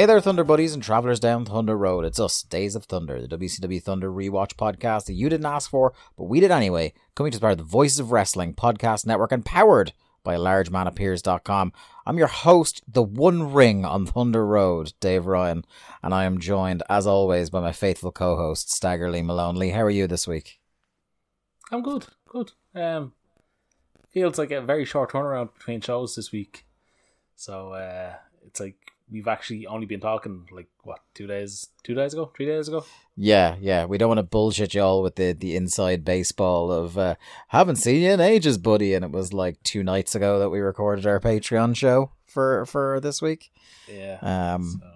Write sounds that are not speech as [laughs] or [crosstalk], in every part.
Hey there, Thunder Buddies and Travelers Down Thunder Road. It's us, Days of Thunder, the WCW Thunder rewatch podcast that you didn't ask for, but we did anyway, coming to part of the Voices of Wrestling podcast network and powered by largemanappears.com. I'm your host, the one ring on Thunder Road, Dave Ryan, and I am joined, as always, by my faithful co-host, Staggerly Malone. Lee, how are you this week? I'm good, good. Um, feels like a very short turnaround between shows this week, so uh, it's like we've actually only been talking like what two days, two days ago, three days ago. Yeah, yeah. We don't want to bullshit y'all with the, the inside baseball of uh, haven't seen you in ages, buddy. And it was like two nights ago that we recorded our Patreon show for for this week. Yeah. Um, so,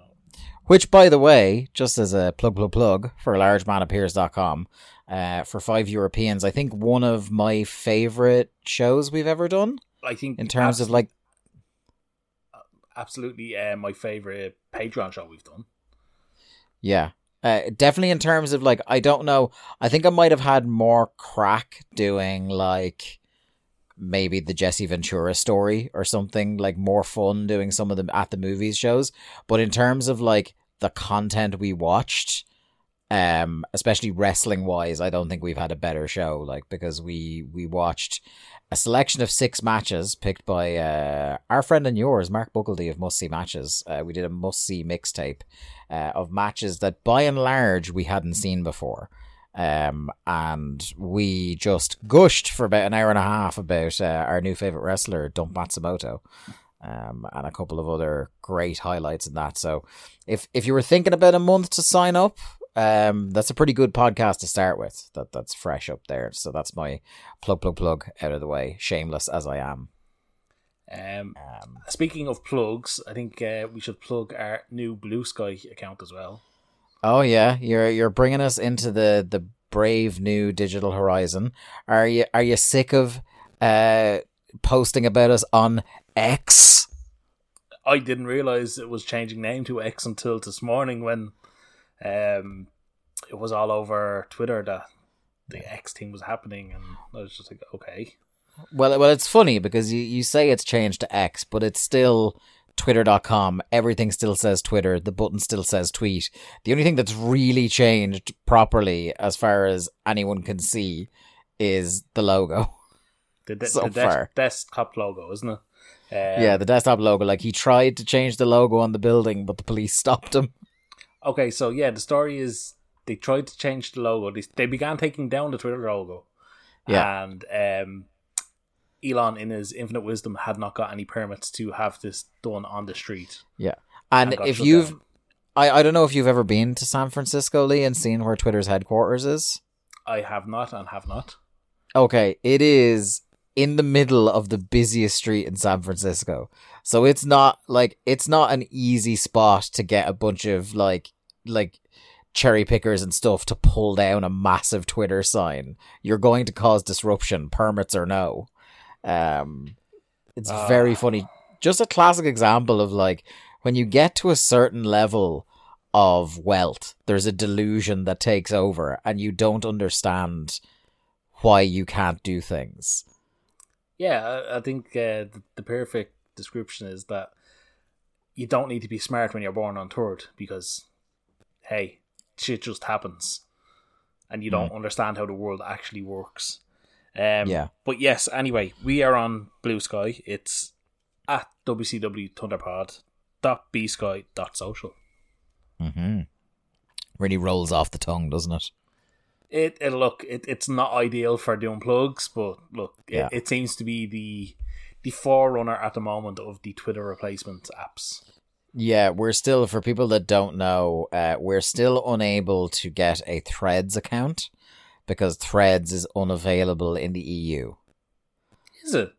which, by the way, just as a plug, plug, plug for largemanappears.com, uh, for five Europeans, I think one of my favorite shows we've ever done I think in terms of like, absolutely uh, my favorite Patreon show we've done. yeah. Uh, definitely in terms of like, I don't know. I think I might have had more crack doing like maybe the Jesse Ventura story or something like more fun doing some of them at the movies shows. But in terms of like the content we watched, um, especially wrestling wise, I don't think we've had a better show. Like because we we watched a selection of six matches picked by uh, our friend and yours, Mark Buckledy of Must See Matches. Uh, we did a must see mixtape uh, of matches that by and large we hadn't seen before. Um, and we just gushed for about an hour and a half about uh, our new favorite wrestler, Dump Matsumoto. Um, and a couple of other great highlights in that. So, if if you were thinking about a month to sign up, um, that's a pretty good podcast to start with. That that's fresh up there. So that's my plug, plug, plug out of the way. Shameless as I am. Um, Um, speaking of plugs, I think uh, we should plug our new Blue Sky account as well. oh yeah, you're you're bringing us into the the brave new digital horizon. Are you are you sick of uh posting about us on X? I didn't realize it was changing name to X until this morning when um, it was all over Twitter that the X thing was happening, and I was just like, okay, Well, well, it's funny because you, you say it's changed to X, but it's still twitter.com. Everything still says Twitter. The button still says tweet. The only thing that's really changed properly, as far as anyone can see, is the logo. the, de- [laughs] So the des- far. desktop logo, isn't it? Um, yeah, the desktop logo. Like he tried to change the logo on the building, but the police [laughs] stopped him. Okay, so yeah, the story is they tried to change the logo. They, they began taking down the Twitter logo. Yeah. And um, Elon, in his infinite wisdom, had not got any permits to have this done on the street. Yeah, and And if you've, down. I I don't know if you've ever been to San Francisco, Lee, and seen where Twitter's headquarters is. I have not and have not. Okay, it is in the middle of the busiest street in San Francisco. So it's not like it's not an easy spot to get a bunch of like like cherry pickers and stuff to pull down a massive Twitter sign. You're going to cause disruption, permits or no. Um it's Ah. very funny. Just a classic example of like when you get to a certain level of wealth, there's a delusion that takes over and you don't understand why you can't do things. Yeah, I, think uh, the, the perfect description is that you don't need to be smart when you're born on third because, hey, shit just happens, and you don't understand how the world actually works. Um, Yeah. But yes, anyway, we are on Blue Sky. It's at WCW Thunderpod dot bsky dot social. Mm-hmm. Really rolls off the tongue, doesn't it? It, it look it, it's not ideal for doing plugs, but look, Yeah. it, it seems to be the the forerunner at the moment of the Twitter replacement apps. Yeah, we're still, for people that don't know, uh, we're still unable to get a Threads account because Threads is unavailable in the EU. Is it?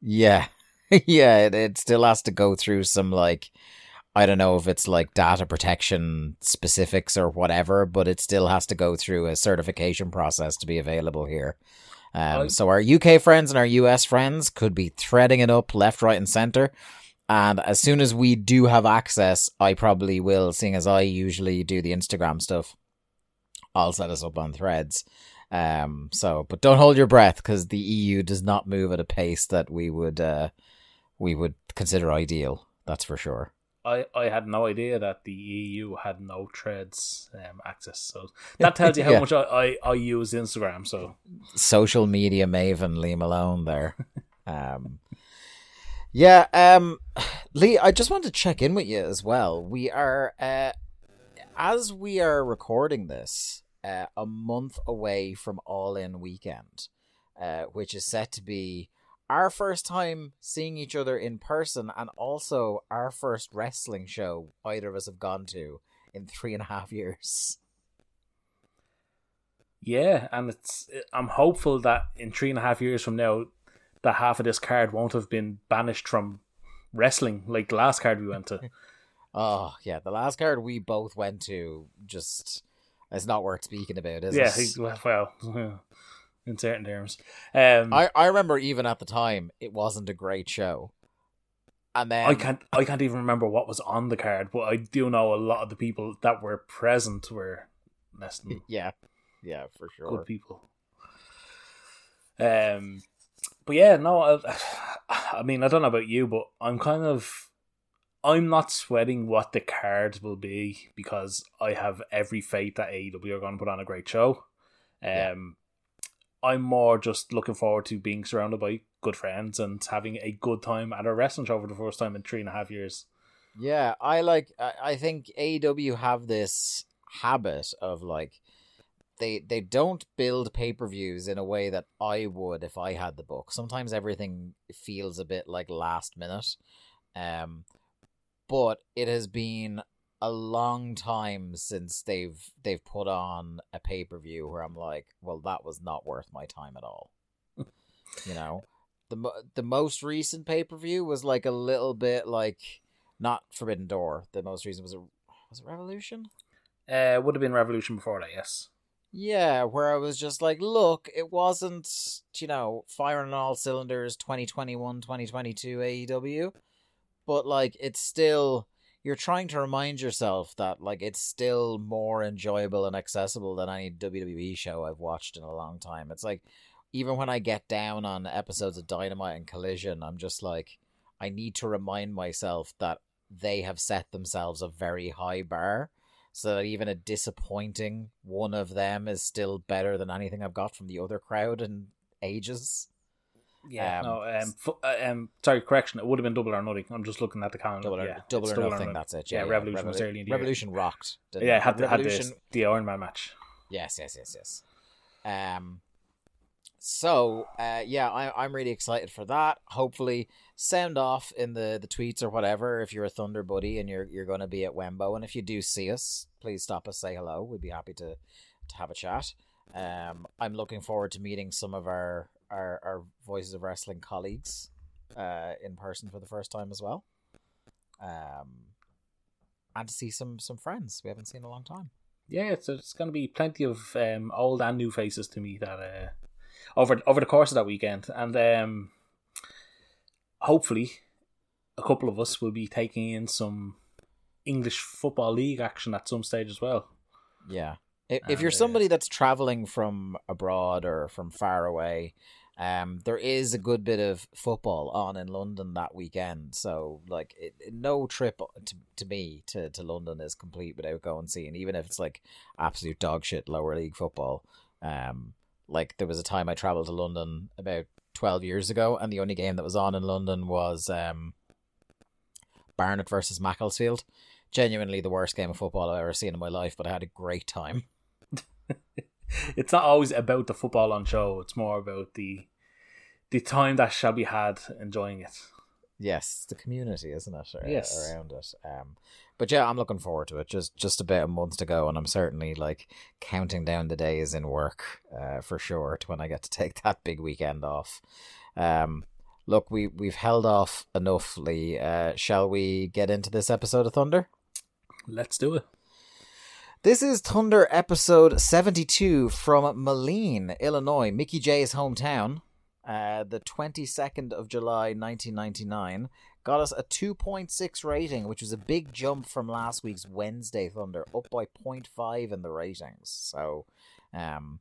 Yeah. [laughs] yeah, it, it still has to go through some, like, I don't know if it's like data protection specifics or whatever, but it still has to go through a certification process to be available here. Um, so our UK friends and our US friends could be threading it up left, right, and center. And as soon as we do have access, I probably will, seeing as I usually do the Instagram stuff. I'll set us up on threads. Um, so, but don't hold your breath because the EU does not move at a pace that we would, uh, we would consider ideal. That's for sure. I, I had no idea that the EU had no threads um, access. So that tells you how Yeah. much I, I, I use Instagram. So social media maven Lee Malone there. [laughs] um, yeah, um, [sighs] Lee, I just wanted to check in with you as well. We are, uh, as we are recording this, uh, a month away from All In Weekend, uh, which is set to be our first time seeing each other in person and also our first wrestling show either of us have gone to in three and a half years. yeah, and it's I'm hopeful that in three and a half years from now, that half of this card won't have been banished from wrestling like the last card we went to. [laughs] Oh yeah, the last card we both went to just it's not worth speaking about, is yeah, it? well, [laughs] in certain terms. Um, I I remember even at the time it wasn't a great show, and then I can't I can't even remember what was on the card, but I do know a lot of the people that were present were less [laughs] than yeah, yeah for sure. good people. Um, but yeah, no, I, [sighs] I mean, I don't know about you, but I'm kind of, I'm not sweating what the cards will be because I have every faith that AEW are going to put on a great show. Um, Yeah. I'm more just looking forward to being surrounded by good friends and having a good time at a wrestling show for the first time in three and a half years. Yeah, I like. I, I think AEW have this habit of like they they don't build pay per views in a way that I would if I had the book. Sometimes everything feels a bit like last minute, um, but it has been a long time since they've they've put on a pay per view where I'm like, well, that was not worth my time at all. you know, the mo- the most recent pay per view was like a little bit like not Forbidden Door. The most recent was a was it Revolution? Uh, would have been Revolution before that, yes. Yeah, where I was just like, look, it wasn't, you know, firing all cylinders 2021, 2022 AEW, but like it's still you're trying to remind yourself that like it's still more enjoyable and accessible than any WWE show I've watched in a long time. It's like even when I get down on episodes of Dynamite and Collision, I'm just like I need to remind myself that they have set themselves a very high bar so that even a disappointing one of them is still better than anything I've got from the other crowd in ages. Yeah, Um, no, um, fu- uh, um, sorry, correction. It would have been double or nothing. I'm just looking at the calendar. Double or, yeah, double it's or nothing. That's it. Yeah, Yeah, Revolution was early in the year. Revolution rocked. Yeah, it? had the, had Revolution. the, the Iron Man match. Yes, yes, yes, yes. Um, so uh, yeah, I, I'm really excited for that. Hopefully, sound off in the the tweets or whatever if you're a Thunder buddy and you're you're going to be at Wembo, and if you do see us, please stop us, say hello. We'd be happy to to have a chat. Um, I'm looking forward to meeting some of our our, our Voices of Wrestling colleagues uh, in person for the first time as well. Um, and to see some some friends we haven't seen in a long time. Yeah, so it's going to be plenty of um, old and new faces to meet that uh, over over the course of that weekend, and um, hopefully, a couple of us will be taking in some English football league action at some stage as well. Yeah. If, if And, you're uh, somebody that's traveling from abroad or from far away, um, there is a good bit of football on in London that weekend. So, like, it, it- no trip to, to me to, to London is complete without going seeing, even if it's like absolute dog shit lower league football. Um, like, there was a time I traveled to London about 12 years ago, and the only game that was on in London was um, Barnet versus Macclesfield. Genuinely the worst game of football I've ever seen in my life, but I had a great time. [laughs] It's not always about the football on show; it's more about the the time that shall be had enjoying it. Yes, it's the community, isn't it? Yes. around it. Um, but yeah, I'm looking forward to it. Just just about a month to go, and I'm certainly like counting down the days in work, uh, for sure, to when I get to take [laughs] that big weekend off. Um, look, we we've held off enough, Lee. Uh, shall we get into this episode of Thunder? Let's do it. This is Thunder episode 72 from Moline, Illinois, Mickey J's hometown. Uh, the 22nd of July 1999 got us a 2.6 rating, which was a big jump from last week's Wednesday Thunder, up by 0.5 in the ratings. So, um,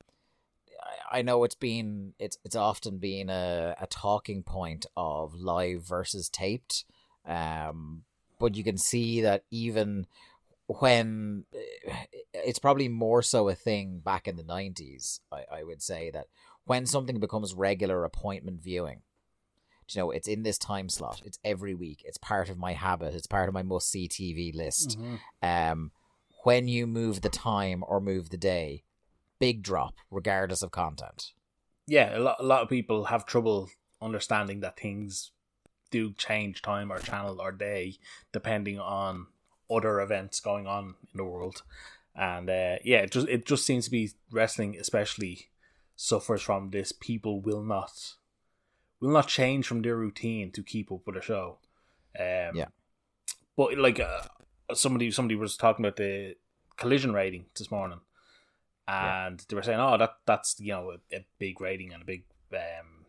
I- know it's been it's it's often been a, a talking point of live versus taped, um, but you can see that even when it's probably more so a thing back in the 90s I, I would say that when something becomes regular appointment viewing. Do you know it's in this time slot. It's every week. It's part of my habit. It's part of my must see tv list. Um when you move the time or move the day big drop regardless of content. Yeah, a lot, a lot of people have trouble understanding that things do change time or channel or day depending on other events going on in the world. And uh, yeah, it just it just seems to be wrestling, especially suffers from this. People will not will not change from their routine to keep up with a show. Um, Yeah. but like uh, somebody somebody was talking about the collision rating this morning, Yeah. and they were saying, "Oh, that that's you know a, a big rating and a big um,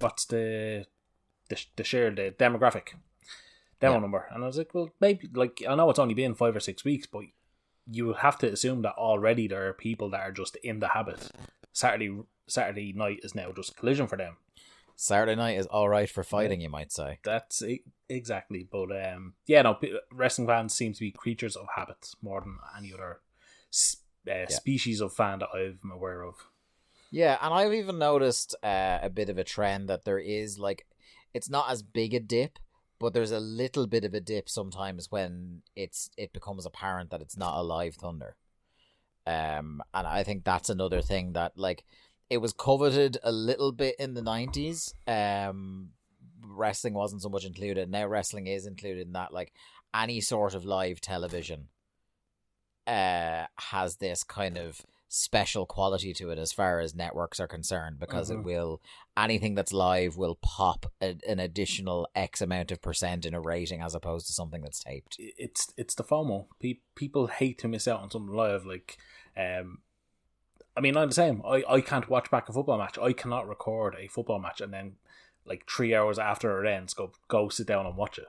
what's the the the share the demographic demo Yeah. number?" And I was like, "Well, maybe like I know it's only been five or six weeks, but you would have to assume that already there are people that are just in the habit. Saturday Saturday night is now just collision for them. saturday night is all right for fighting you might say That's exactly. But um, yeah, no, wrestling fans seem to be creatures of habit more than any other uh, species of fan that I'm aware of. Yeah, and I've even noticed uh, a bit of a trend that there is like it's not as big a dip, but there's a little bit of a dip sometimes when it's it becomes apparent that it's not a live thunder. Um, and I think that's another thing that like it was coveted a little bit in the nineties. Um, wrestling wasn't so much included. Now wrestling is included in that. Like any sort of live television, uh, has this kind of special quality to it as far as networks are concerned because it Mhm. will anything that's live will pop a, an additional x amount of percent in a rating as opposed to something that's taped It's it's the FOMO. Pe- people hate to miss out on something live. Like, um, I mean, I'm the same. I, I can't watch back a football match. I cannot record a football match and then like three hours after it ends, go go sit down and watch it.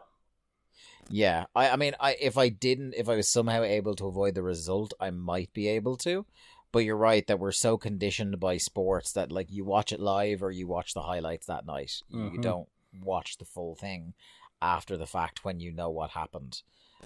yeah i i mean i if i didn't if i was somehow able to avoid the result i might be able to but you're right that we're so conditioned by sports that like you watch it live or you watch the highlights that night you Mhm. don't watch the full thing after the fact when you know what happened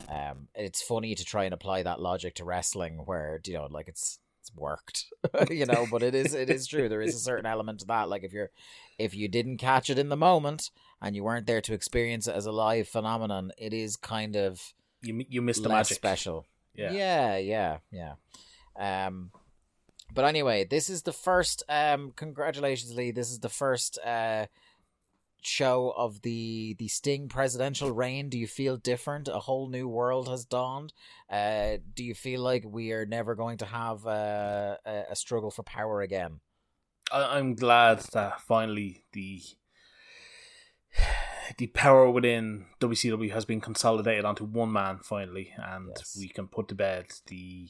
um it's funny to try and apply that logic to wrestling where you know like it's it's worked, [laughs] you know. But it is it is true. There is a certain element to that. Like if you're if you didn't catch it in the moment and you weren't there to experience it as a live phenomenon, it is kind of You you missed the magic. special. Yeah. yeah, yeah, yeah. Um, but anyway, this is the first. Um, congratulations, Lee. This is the first uh show of the the Sting presidential reign. Do you feel different? A whole new world has dawned. Uh, do you feel like we are never going to have uh, a, a struggle for power again? I, I'm glad that finally the the power within WCW has been consolidated onto one man finally, and Yes. we can put to bed the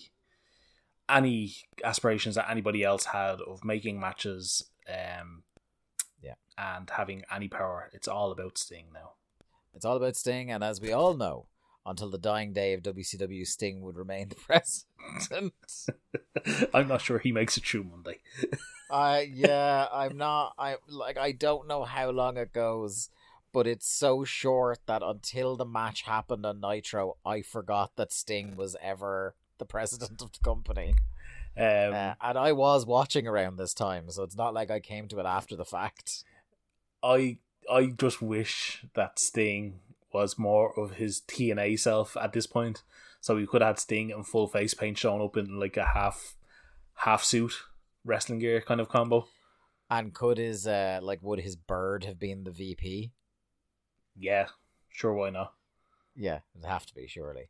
any aspirations that anybody else had of making matches, um, Yeah. and having any power. It's all about Sting now. It's all about Sting, and as we all know, until the dying day of WCW, Sting would remain the [laughs] president. [laughs] I'm not sure he makes it through Monday. Uh [laughs] yeah, I'm not I like I don't know how long it goes, but it's so short that until the match happened on Nitro, I forgot that Sting was ever the president of the company. Um, Uh, and I was watching around this time, so it's not like I came to it after the fact. I I just wish that Sting was more of his TNA self at this point. So we could have Sting in full face paint showing up in like a half half suit wrestling gear kind of combo. And could his uh like would his bird have been the VP? Yeah, sure, why not? Yeah, it'd have to be surely.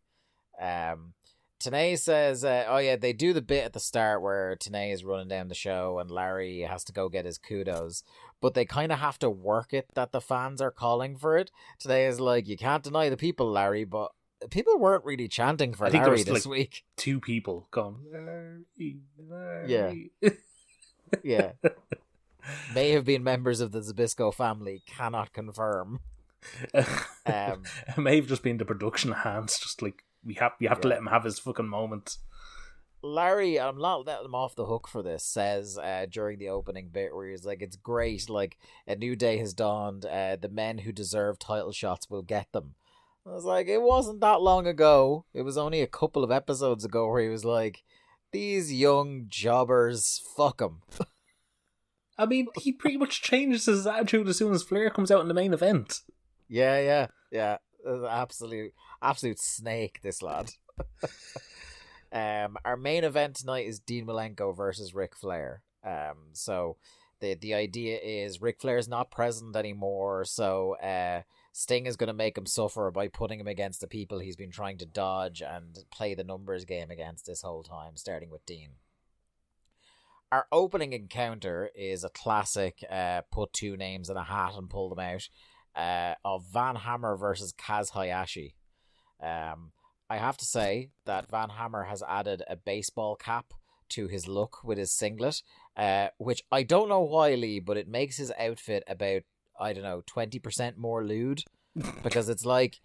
Um, Tenay says, uh, "Oh yeah, they do the bit at the start where Tenay is running down the show and Larry has to go get his kudos, but they kind of have to work it that the fans are calling for it. Today is like you can't deny the people, Larry, but people weren't really chanting for I think there Larry was, this like- week. [laughs] Two people going. Larry, Larry. Yeah, [laughs] [laughs] may have been members of the Zbyszko family. Cannot confirm. Um, it may have just been the production hands. Just like we have, we have to let him have his fucking moment. Larry, I'm not letting him off the hook for this, says uh, during the opening bit where he's like, it's great, like, a new day has dawned, uh, the men who deserve title shots will get them. I was like, it wasn't that long ago. It was only a couple of episodes ago where he was like, these young jobbers, fuck them. [laughs] I mean, he pretty much changes his attitude as soon as Flair comes out in the main event. Yeah, yeah, yeah. An absolute, absolute snake, this lad. [laughs] um, our main event tonight is Dean Malenko versus Ric Flair. Um, so the the idea is Ric is not present anymore, so uh, Sting is going to make him suffer by putting him against the people he's been trying to dodge and play the numbers game against this whole time, starting with Dean. Our opening encounter is a classic uh, put two names in a hat and pull them out uh, of Van Hammer versus Kaz Hayashi. Um, I have to say that Van Hammer has added a baseball cap to his look with his singlet, uh, which I don't know why, Lee, but it makes his outfit about I don't know twenty percent more lewd [laughs] because it's like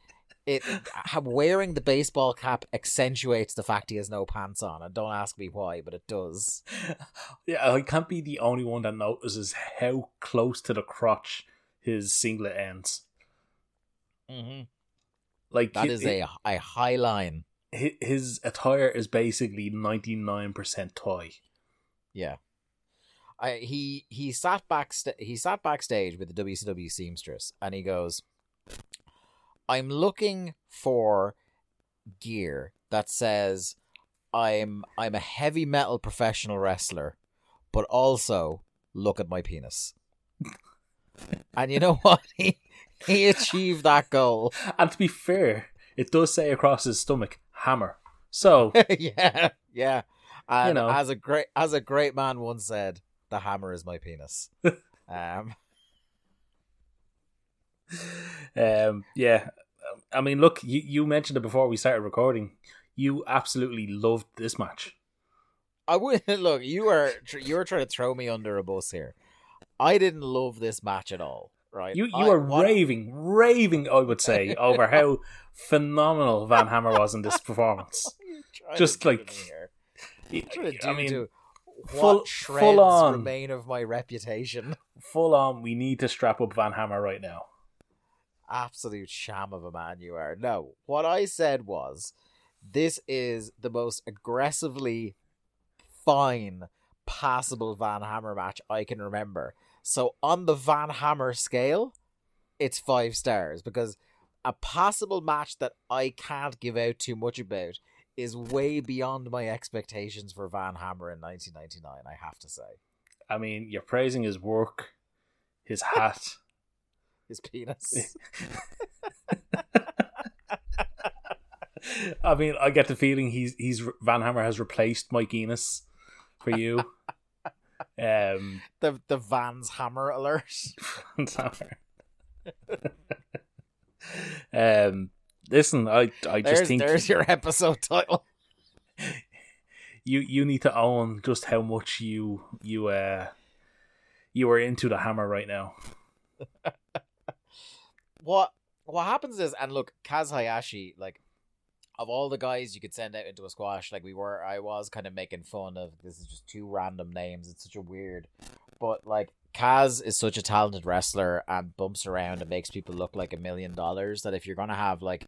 it wearing the baseball cap accentuates the fact he has no pants on, and don't ask me why, but it does. [laughs] Yeah, I can't be the only one that notices how close to the crotch his singlet ends. Mm-hmm. Like That hi- is a a high line. hi- his attire is basically ninety nine percent toy. Yeah. I, he he sat back he sat backstage with the WCW seamstress and he goes I'm looking for gear that says I'm I'm a heavy metal professional wrestler but also look at my penis. [laughs] and you know [laughs] what? He he achieved that goal. [laughs] And to be fair, it does say across his stomach "hammer." So [laughs] yeah, yeah. And know. as a great as a great man once said, the hammer is my penis. um um, yeah, I mean, look, you, you mentioned it before we started recording. You absolutely loved this match. I wouldn't look. You are you are trying to throw me under a bus here. I didn't love this match at all. Right? You you I- were what- raving, raving, I would say, [laughs] over how phenomenal Van Hammer was in this [laughs] performance. You're trying to just like- to me here. You're trying to do I mean, full- full on. remain of my reputation. [laughs] full on, we need to strap up Van Hammer right now. absolute sham of a man you are. No, what I said was this is the most aggressively fine, passable Van Hammer match I can remember. So on the Van Hammer scale, it's five stars because a possible match that I can't give out too much about is way beyond my expectations for Van Hammer in 1999. I have to say, I mean, you're praising his work, his hat. [laughs] his penis. [laughs] I mean, I get the feeling he's he's Van Hammer has replaced Mike Enos for you. [laughs] um, [laughs] the the Van's Hammer alert. [laughs] Van Hammer. um, listen, I I just There's, think there's your episode title. [laughs] you you need to own just how much you you uh you are into the hammer right now. what what happens is, and look, Kaz Hayashi, like of all the guys you could send out into a squash, like we were, I was kind of making fun of. This is just two random names. It's such a weird, but like Kaz is such a talented wrestler and bumps around and makes people look like a million dollars. That if you're gonna have like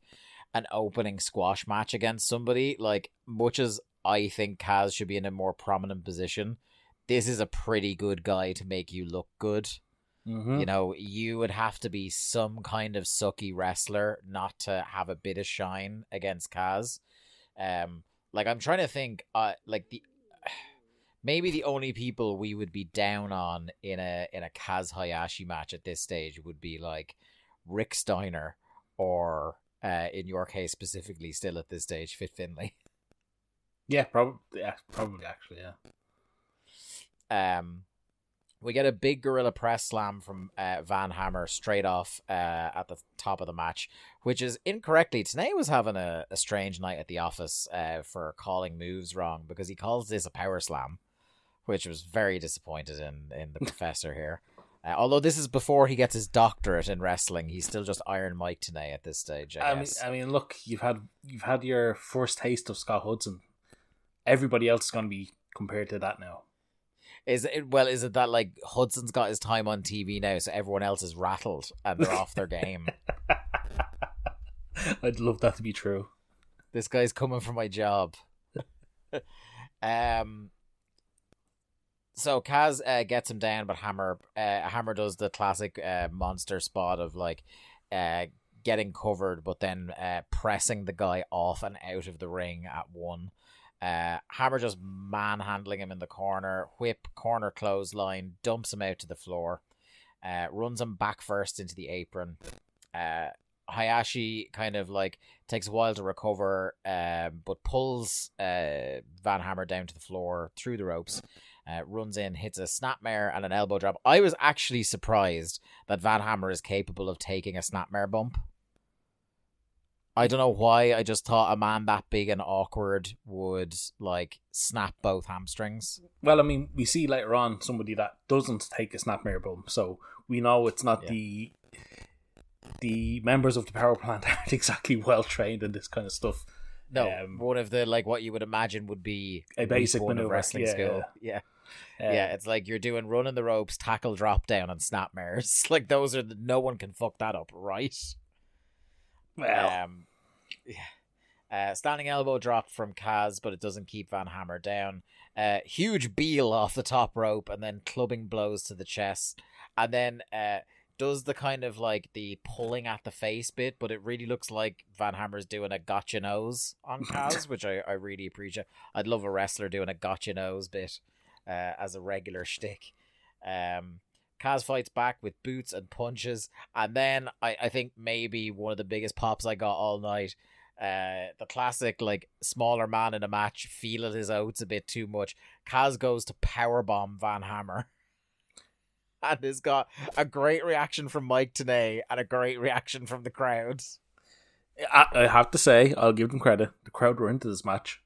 an opening squash match against somebody, like much as I think Kaz should be in a more prominent position, this is a pretty good guy to make you look good. Mm-hmm. You know, you would have to be some kind of sucky wrestler not to have a bit of shine against Kaz. Um, like I'm trying to think, uh, like the [sighs] maybe the only people we would be down on in a in a Kaz Hayashi match at this stage would be like Rick Steiner or, uh, in your case specifically, still at this stage, Fit Finlay. Yeah, probably. Yeah, probably actually. Yeah. Um, we get a big gorilla press slam from uh, Van Hammer straight off uh, at the top of the match, which is incorrectly. Tenay was having a, a strange night at the office uh, for calling moves wrong because he calls this a power slam, which was very disappointed in in the [laughs] professor here. Uh, although this is before he gets his doctorate in wrestling, he's still just Iron Mike Tenay at this stage. I, I mean. I mean, look, you've had you've had your first taste of Scott Hudson. Everybody else is going to be compared to that now. Is it well? Is it that like Hudson's got his time on TV now, so everyone else is rattled and they're off their game? [laughs] I'd love that to be true. this guy's coming for my job. [laughs] um. So Kaz uh, gets him down, but Hammer uh, Hammer does the classic uh, monster spot of like uh, getting covered, but then uh, pressing the guy off and out of the ring at one. Uh, Hammer just manhandling him in the corner, whip, corner clothesline, dumps him out to the floor, uh, runs him back first into the apron. Uh, Hayashi kind of like takes a while to recover, um, but pulls uh, Van Hammer down to the floor through the ropes. Uh, runs in, hits a snapmare and an elbow drop. I was actually surprised that Van Hammer is capable of taking a snapmare bump. I don't know why. I just thought a man that big and awkward would like snap both hamstrings. Well, I mean, we see later on somebody that doesn't take a snapmare bump, so we know it's not Yeah. the the members of the power plant [laughs] aren't exactly well trained in this kind of stuff. No, Um, one of the like what you would imagine would be A basic maneuver, wrestling yeah, skill. Yeah. Uh, yeah, it's like you're doing running the ropes, tackle drop down, and snap mares. [laughs] Like those are the, no one can fuck that up, right? Well, Um, yeah. Uh, standing elbow drop from Kaz, but it doesn't keep Van Hammer down. Uh, huge beel off the top rope, and then clubbing blows to the chest, and then uh, does the kind of like the pulling at the face bit, but it really looks like Van Hammer's doing a gotcha nose on [laughs] Kaz, which I, I really appreciate. I'd love a wrestler doing a gotcha nose bit uh, as a regular shtick. Um, Kaz fights back with boots and punches, and then I, I think maybe one of the biggest pops I got all night. Uh, the classic like smaller man in a match feeling his oats a bit too much. Kaz goes to powerbomb Van Hammer, [laughs] and has got a great reaction from Mike Tenay and a great reaction from the crowd. I, I have to say, I'll give them credit. The crowd were into this match.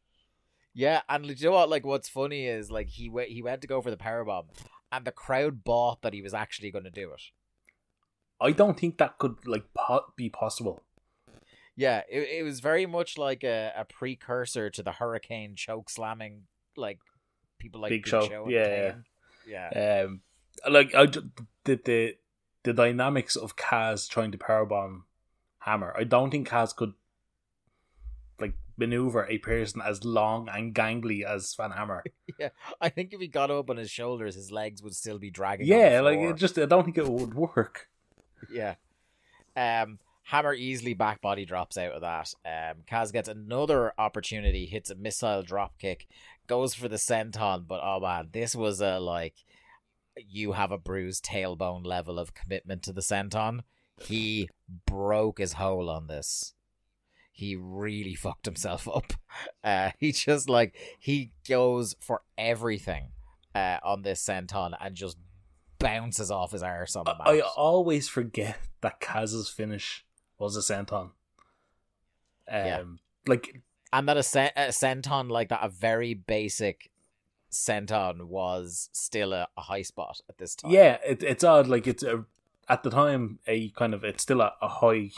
Yeah, and you know what? Like, what's funny is like he went he went to go for the powerbomb, and the crowd bought that he was actually going to do it. I don't think that could like po- be possible. Yeah, it, it was very much like a, a precursor to the hurricane choke slamming, like people like Big Big, Show. Show. Yeah, yeah, Um, like I the the the dynamics of Kaz trying to powerbomb Hammer. I don't think Kaz could maneuver a person as long and gangly as Van Hammer. [laughs] Yeah, I think if he got up on his shoulders, his legs would still be dragging. Yeah, like it just I don't think it would work. [laughs] Yeah. Um, Hammer easily back body drops out of that. Um, Kaz gets another opportunity, hits a missile drop kick, goes for the senton, but oh man, this was a like you have a bruised tailbone level of commitment to the senton. He broke his hole on this. He really fucked himself up. [laughs] Uh, he just like he goes for everything uh, on this senton and just bounces off his arse on the mat. I always forget that Kaz's finish was a senton. Um, Yeah. like and that a, sen- a senton like that, a very basic senton was still a, a high spot at this time. yeah, it, it's odd. Like it's a, at the time a kind of it's still a, a high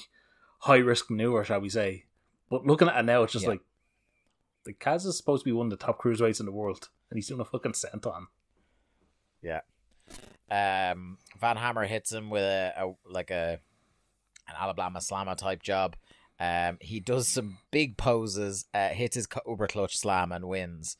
high risk maneuver, shall we say? But looking at it now, it's just Yeah. like the Kaz is supposed to be one of the top cruiserweights in the world, and he's doing a fucking senton. yeah. Um, Van Hammer hits him with a, a like a an Alabama slammer type job. Um, he does some big poses, uh, hits his Cobra Clutch slam and wins.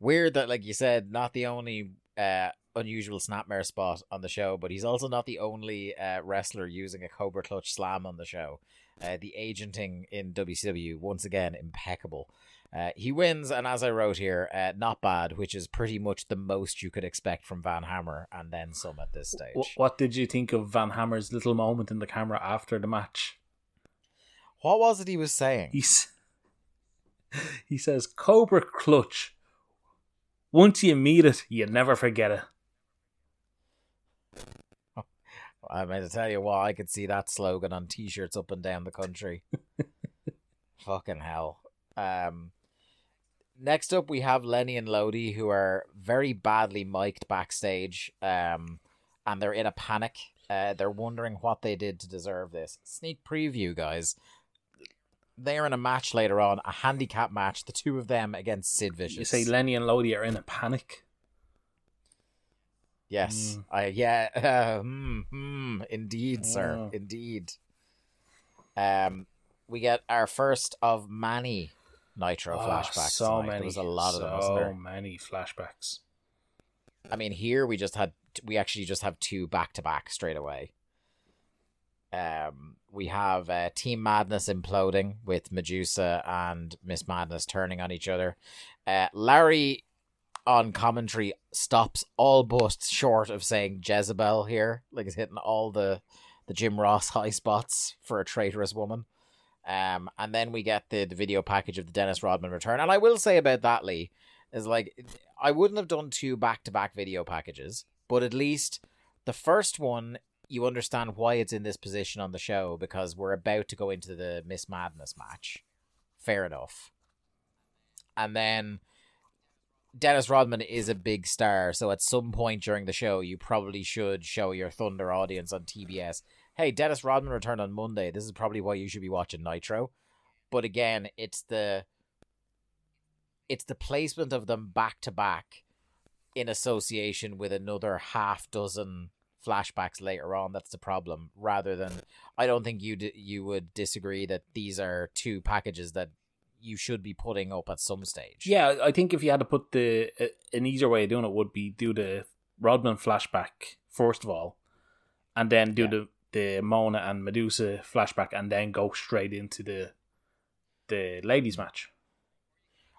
Weird that, like you said, not the only uh, unusual snapmare spot on the show, but he's also not the only uh, wrestler using a Cobra Clutch slam on the show. Uh, the agenting in WCW, once again, impeccable. Uh, he wins, and as I wrote here, uh, not bad, which is pretty much the most you could expect from Van Hammer, and then some at this stage. Wh- What did you think of Van Hammer's little moment in the camera after the match? What was it he was saying? He's [laughs] he says Cobra Clutch. Once you meet it, you never forget it. I mean, to tell you what, I could see that slogan on T-shirts up and down the country. [laughs] Fucking hell. Um, next up, we have Lenny and Lodi, who are very badly mic'd backstage, um, and they're in a panic. Uh, they're wondering what they did to deserve this. Sneak preview, guys. They're in a match later on, a handicap match, the two of them against Sid Vicious. You say Lenny and Lodi are in a panic. Yes, Mm. I yeah, [laughs] uh, hmm, hmm, indeed, sir, Mm. indeed. Um, we get our first of many Nitro Oh, flashbacks. so tonight. many. There was a lot of them, so many flashbacks. I mean, here we just had we actually just have two back to back straight away. Um, we have uh, Team Madness imploding with Medusa and Miss Madness turning on each other. Uh, Larry on commentary stops all but short of saying Jezebel here, like it's hitting all the the Jim Ross high spots for a traitorous woman. Um, and then we get the, the video package of the Dennis Rodman return. And I will say about that, Lee, is like I wouldn't have done two back to back video packages, but at least the first one you understand why it's in this position on the show because we're about to go into the Miss Madness match. Fair enough. And then Dennis Rodman is a big star, so at some point during the show, you probably should show your Thunder audience on TBS. Hey, Dennis Rodman returned on Monday. This is probably why you should be watching Nitro. But again, it's the it's the placement of them back to back in association with another half dozen flashbacks later on that's the problem rather than I don't think you d- you would disagree that these are two packages that you should be putting up at some stage. Yeah, I think if you had to put the uh, an easier way of doing it would be do the Rodman flashback first of all, and then do Yeah. the the Mona and Medusa flashback, and then go straight into the the ladies match.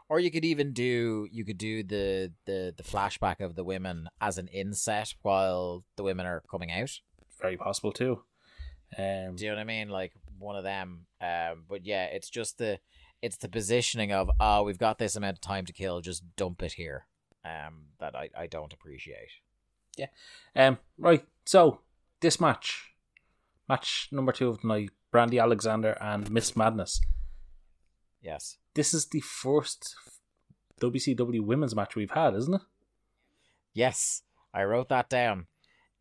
Or you could even do you could do the the the flashback of the women as an inset while the women are coming out. Very possible too. Um, Do you know what I mean? Like one of them. Um, but yeah, it's just the it's the positioning of oh we've got this amount of time to kill, just dump it here. Um, that I I don't appreciate. Yeah. Um, right. So this match, match number two of the night, Brandy Alexander and Miss Madness. Yes. This is the first WCW women's match we've had, isn't it? Yes, I wrote that down.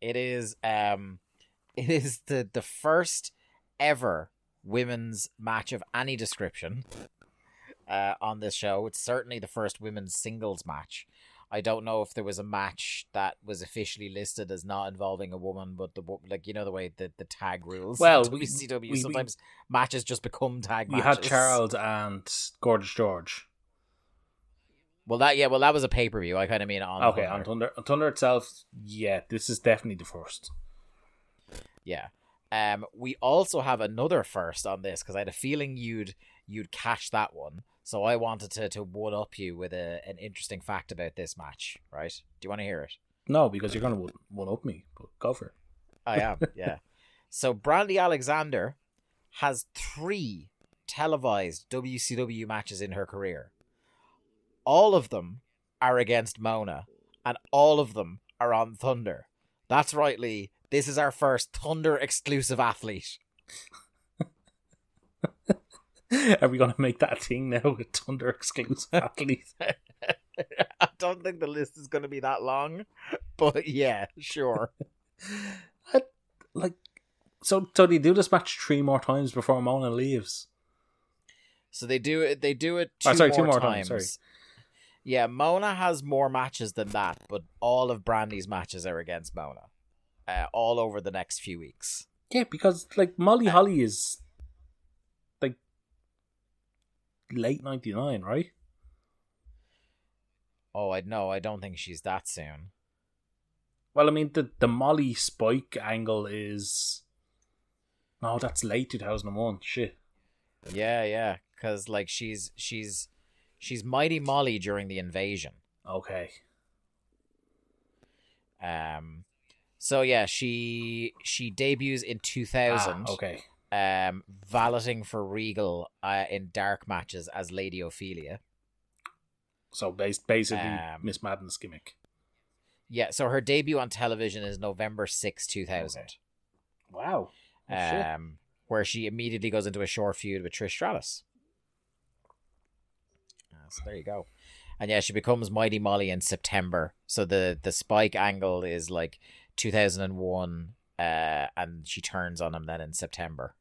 It is um [laughs] it is the the first ever women's match of any description uh on this show. It's certainly the first women's singles match. I don't know if there was a match that was officially listed as not involving a woman, but the like you know the way the, the tag rules. Well, we- WCW we- we- sometimes matches just become tag We matches. had Charles and Gorgeous George. Well, that yeah, well that was a pay per view. I kind of mean on Okay, Thunder. on Thunder, on Thunder itself, yeah, this is definitely the first. Yeah. Um, we also have another first on this because I had a feeling you'd you'd catch that one. So I wanted to to one up you with a, an interesting fact about this match. Right? Do you want to hear it? No, because you're gonna one, one up me, but go for it. I am. [laughs] yeah. So Brandy Alexander has three televised WCW matches in her career. All of them are against Mona, and all of them are on Thunder. That's right, Lee. This is our first Thunder exclusive athlete. [laughs] Are we gonna make that a thing now with Thunder exclusive [laughs] athletes? [laughs] I don't think the list is going to be that long, but yeah, sure. I- like, so so they do this match three more times before Mona leaves. So they do it. They do it oh, two, Oh, sorry, more, two more times. times, sorry. Yeah, Mona has more matches than that, but all of Brandy's matches are against Mona, uh, all over the next few weeks. Yeah, because like Molly Holly is like late ninety nine, right? Oh, I no, I don't think she's that soon. Well, I mean the the Molly Spike angle is no, that's late two thousand and one. Shit. Yeah, yeah, because like she's she's she's Mighty Molly during the invasion. Okay. Um, so yeah, she she debuts in two thousand. Ah, okay. um, valeting for Regal uh, in dark matches as Lady Ophelia. So bas- basically, Um, Miss Madden's gimmick. Yeah, so her debut on television is November 6, 2000, Okay. Wow. Oh, um, where she immediately goes into a short feud with Trish Stratus. Uh, so there you go. And yeah, she becomes Mighty Molly in September. So the, the spike angle is like 2001, uh, and she turns on him then in September.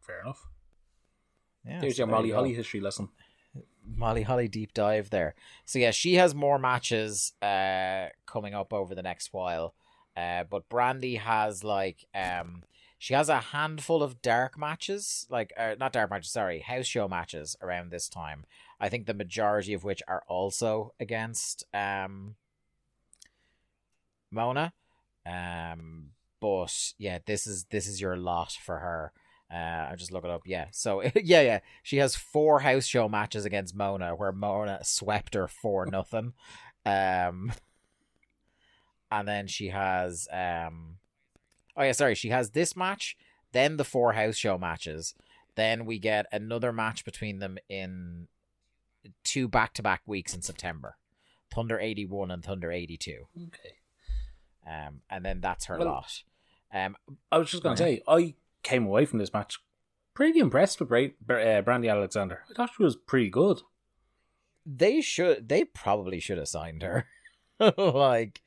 Fair enough. Yeah, There's so your there Molly you. Holly history lesson. Molly Holly deep dive there. So yeah, she has more matches uh coming up over the next while. Uh but Brandy has like um she has a handful of dark matches, like uh, not dark matches, sorry, house show matches around this time. I think the majority of which are also against um Mona. Um but yeah, this is this is your lot for her. Uh, I just look it up. Yeah, so [laughs] yeah, yeah, she has four house show matches against Mona, where Mona swept her for [laughs] nothing. Um, and then she has um, oh yeah, sorry, she has this match, then the four house show matches, then we get another match between them in two back to back weeks in September, Thunder eighty one and Thunder eighty two. Okay. Um, and then that's her Well- lot. Um, I was just going to say, I came away from this match pretty impressed with Bra- Bra- uh, Brandy Alexander. I thought she was pretty good. they should they probably should have signed her [laughs] like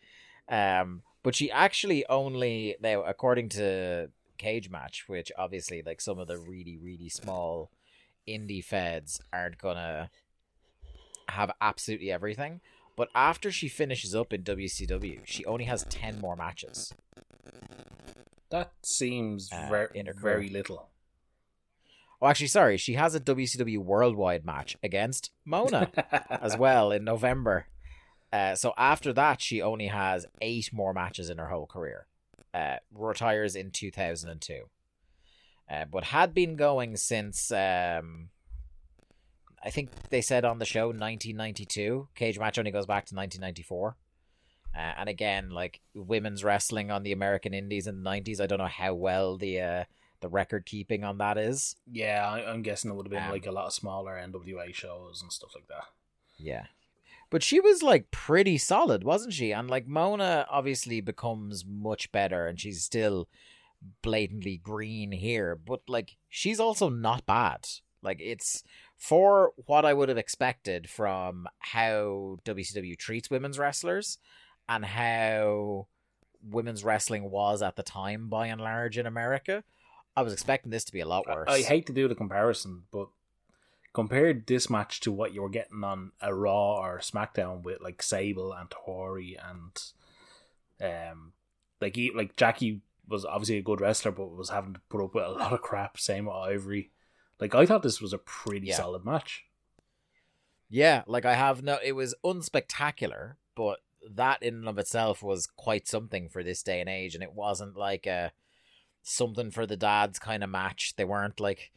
um but she actually only now according to cage match which obviously like some of the really really small indie feds aren't gonna have absolutely everything but after she finishes up in WCW she only has 10 more matches That seems Uh, her very little. oh actually sorry she has a WCW worldwide match against Mona [laughs] as well in November. Uh, so after that, she only has eight more matches in her whole career. Uh, retires in 2002. Uh, but had been going since, um, I think they said on the show 1992. Cage match only goes back to 1994. Uh, and again, like women's wrestling on the American Indies in the 90s, I don't know how well the uh, the record keeping on that is. Yeah, I- I'm guessing it would have been Um, like a lot of smaller NWA shows and stuff like that. Yeah. But she was like pretty solid, wasn't she? And like Mona obviously becomes much better and she's still blatantly green here, but like she's also not bad. Like it's for what I would have expected from how WCW treats women's wrestlers and how women's wrestling was at the time by and large in America. I was expecting this to be a lot worse. I hate to do the comparison, but compared this match to what you were getting on a Raw or SmackDown with like Sable and Tori and um like he, like Jackie was obviously a good wrestler but was having to put up with a lot of crap. Same with Ivory. Like I thought this was a pretty Yeah. solid match. Yeah, like I have no. It was unspectacular, but that in and of itself was quite something for this day and age, and it wasn't like a something for the dads kind of match. They weren't like.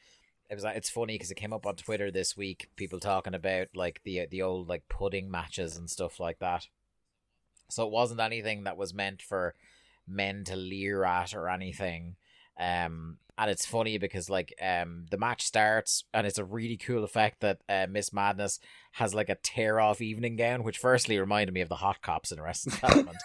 It was. It's funny because it came up on Twitter this week. People talking about like the the old like pudding matches and stuff like that. So it wasn't anything that was meant for men to leer at or anything. Um, and it's funny because like um the match starts and it's a really cool effect that uh, Miss Madness has like a tear off evening gown, which firstly reminded me of the hot cops in Arrested [laughs] Development.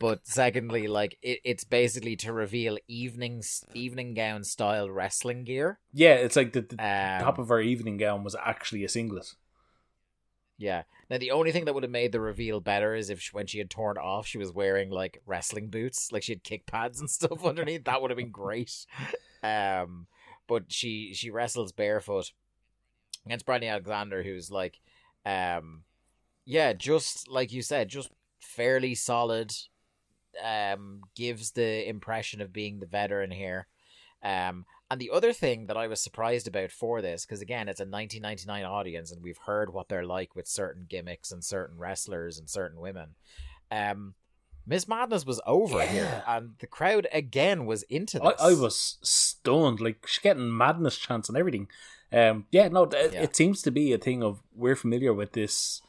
but secondly, like it, it's basically to reveal evening evening gown style wrestling gear. Yeah, it's like the, the Um, top of her evening gown was actually a singlet. Yeah. Now the only thing that would have made the reveal better is if she, when she had torn off, she was wearing like wrestling boots, like she had kick pads and [laughs] stuff underneath. That would have been great. Um, but she she wrestles barefoot against Brandy Alexander, who's like, um, yeah, just like you said, just fairly solid. Um, gives the impression of being the veteran here. Um, and the other thing that I was surprised about for this, because again, it's a 1999 audience, and we've heard what they're like with certain gimmicks and certain wrestlers and certain women. Um, Miss Madness was over here, and the crowd again was into I, this. I was stunned. Like she's getting madness chants and everything. Um, yeah, no, it, Yeah. it seems to be a thing of we're familiar with this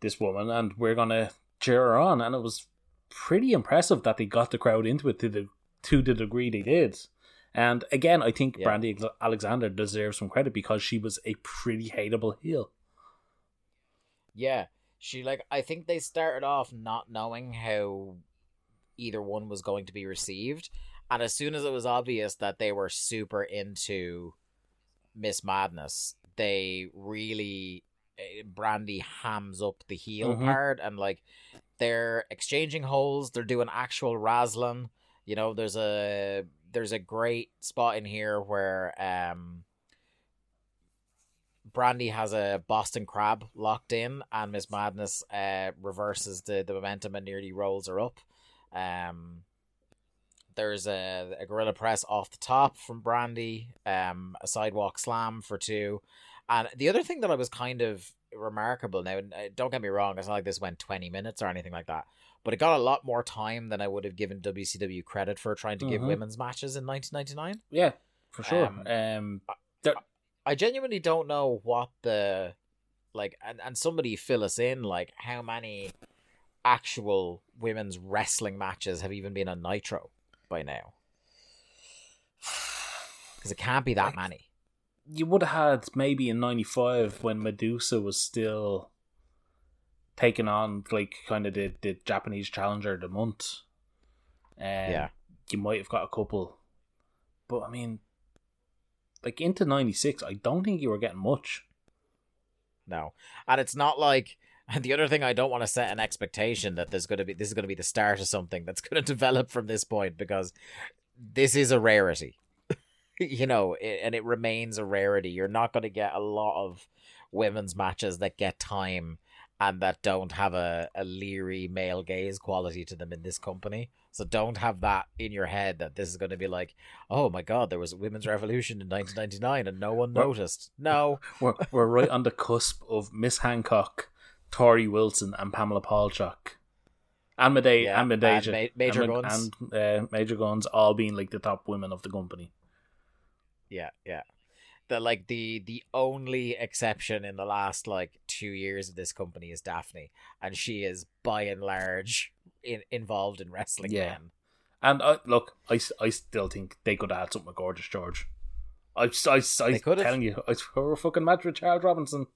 this woman and we're gonna cheer her on, and it was pretty impressive that they got the crowd into it to the to the degree they did. And again, I think Yeah. Brandy Alexander deserves some credit because she was a pretty hateable heel. Yeah, she like I think they started off not knowing how either one was going to be received, and as soon as it was obvious that they were super into Miss Madness, they really eh, Brandy hams up the heel Mhm. part, and like they're exchanging holes, they're doing actual razzling. You know, there's a there's a great spot in here where um Brandy has a Boston Crab locked in, and Miss Madness uh, reverses the, the momentum and nearly rolls her up. Um, there's a, a gorilla press off the top from Brandy, um, a sidewalk slam for two. And the other thing that I was kind of remarkable now, uh, don't get me wrong, it's not like this went 20 minutes or anything like that, but it got a lot more time than I would have given WCW credit for trying to give Mhm. women's matches in 1999. Yeah, for sure. Um, Um, I genuinely don't know what the like and, and somebody fill us in like how many actual women's wrestling matches have even been on Nitro by now. [sighs] Because it can't be that many. you would have had maybe in '95 when Medusa was still taking on like kind of the, the Japanese challenger of the month. Um, Yeah. you might have got a couple, but I mean, like into '96, I don't think you were getting much. No. And it's not like and [laughs] the other thing I don't want to set an expectation that there's going to be this is going to be the start of something that's going [laughs] to develop from this point because this is a rarity. [laughs] you know, it, and it remains a rarity. You're not going to get a lot of women's matches that get time and that don't have a, a leery male gaze quality to them in this company. So don't have that in your head that this is going to be like, oh my god, there was a women's revolution in 1999 and no one Well- noticed. No, [laughs] We're we're right on the cusp of Miss Hancock, Torrie Wilson, and Pamela Paulshock. And Midajah, Yeah, and and Ma- Major and, Guns. and uh, Major Guns, all being like the top women of the company. Yeah, yeah. The like the the only exception in the last like two years of this company is Daphne, and she is by and large in, involved in wrestling. Yeah. again. And I look, I, I still think they could have had something with Gorgeous George. I, I, I, could've. telling you, I saw a fucking match with Charles Robinson.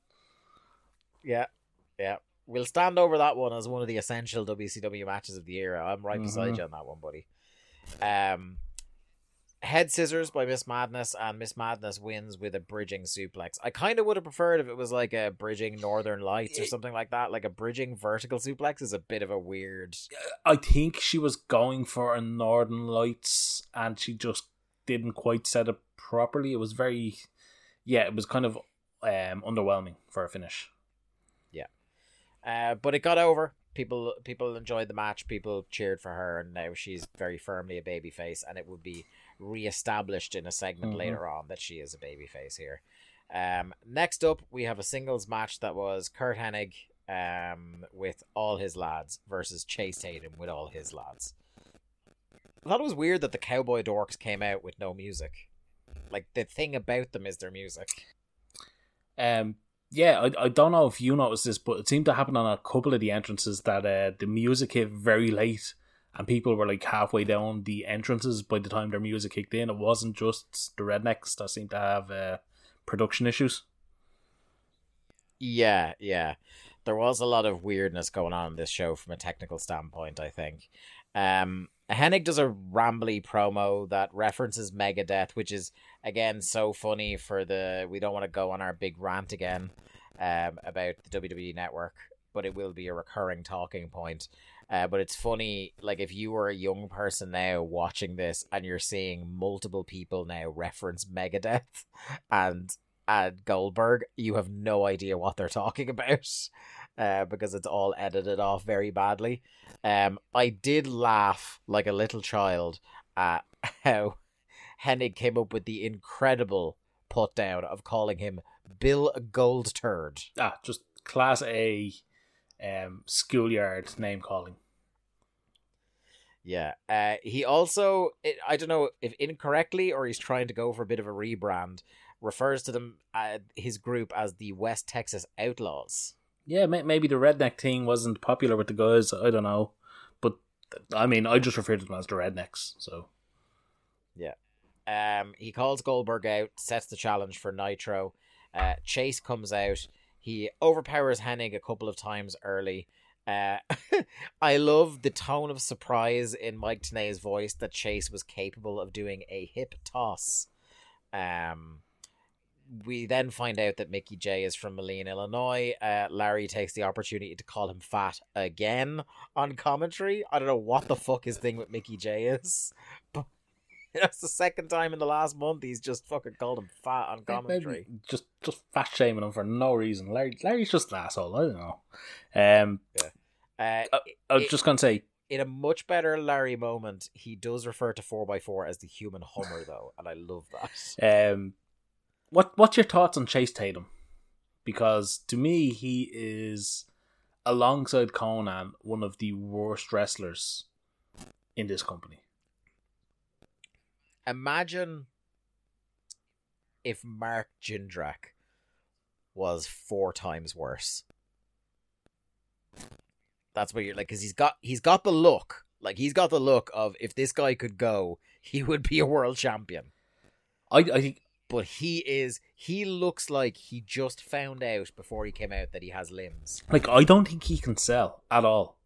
yeah, yeah. We'll stand over that one as one of the essential WCW matches of the era. I'm right beside Mhm. you on that one, buddy. Um, head scissors by Miss Madness, and Miss Madness wins with a bridging suplex. I kind of would have preferred if it was like a bridging Northern Lights or something like that. Like a bridging vertical suplex is a bit of a weird. I think she was going for a Northern Lights, and she just didn't quite set it properly. It was very, yeah, it was kind of um, underwhelming for a finish. Yeah, uh, but it got over. People people enjoyed the match. People cheered for her, and now she's very firmly a baby face And it would be reestablished in a segment Mhm. later on that she is a babyface here. Um, next up, we have a singles match that was Curt Hennig um, with all his lads versus Chase Tatum with all his lads. I thought it was weird that the Cowboy Dorks came out with no music. Like the thing about them is their music. Um, yeah, I, I don't know if you noticed this, but it seemed to happen on a couple of the entrances that uh, the music hit very late, and people were like halfway down the entrances by the time their music kicked in. It wasn't just the rednecks that seemed to have uh, production issues. Yeah, yeah. There was a lot of weirdness going on in this show from a technical standpoint, I think. Um Hennig does a rambly promo that references Megadeth, which is again so funny for the we don't want to go on our big rant again um about the WWE network, but it will be a recurring talking point. Uh, but it's funny, like if you were a young person now watching this and you're seeing multiple people now reference Megadeth [laughs] and and Goldberg, you have no idea what they're talking [laughs] about uh, because it's all edited off very badly. Um, I did laugh like a little child at [laughs] how Hennig came up with the incredible put down of calling him Bill Goldturd. Ah, just class A um, schoolyard name calling. Yeah. Uh, he also, it, I don't know if incorrectly or he's trying to go for a bit of a rebrand, refers to them, uh, his group as the West Texas Outlaws. Yeah, may- maybe the redneck thing wasn't popular with the guys. I don't know, but I mean, I just refer to them as the rednecks. So Yeah. Um, he calls Goldberg out, sets the challenge for Nitro. Uh, Chase comes out. He overpowers Hennig a couple of times early. Uh, [laughs] I love the tone of surprise in Mike Tenay's voice that Chase was capable of doing a hip toss. Um, we then find out that Mickey Jay is from Moline, Illinois. Uh, Larry takes the opportunity to call him fat again on commentary. I don't know what the fuck his thing with Mickey Jay is, [laughs] but [laughs] that's the second time in the last month he's just fucking called him fat on commentary. maybe just just fat shaming him for no reason. Larry, Larry's just an asshole. I don't know. Um, Uh, Uh, I was It- just gonna say, in a much better Larry moment, he does refer to 4x4 as the human Hummer, though, and I love that. um, what what's your thoughts on Chase Tatum? Because to me, he is alongside Konnan one of the worst wrestlers in this company. Imagine if Mark Jindrak was four times worse. That's what you're like, because he's got he's got the look, like he's got the look of if this guy could go, he would be a world champion. I I think But he is he looks like he just found out before he came out that he has limbs. like I don't think he can sell at all.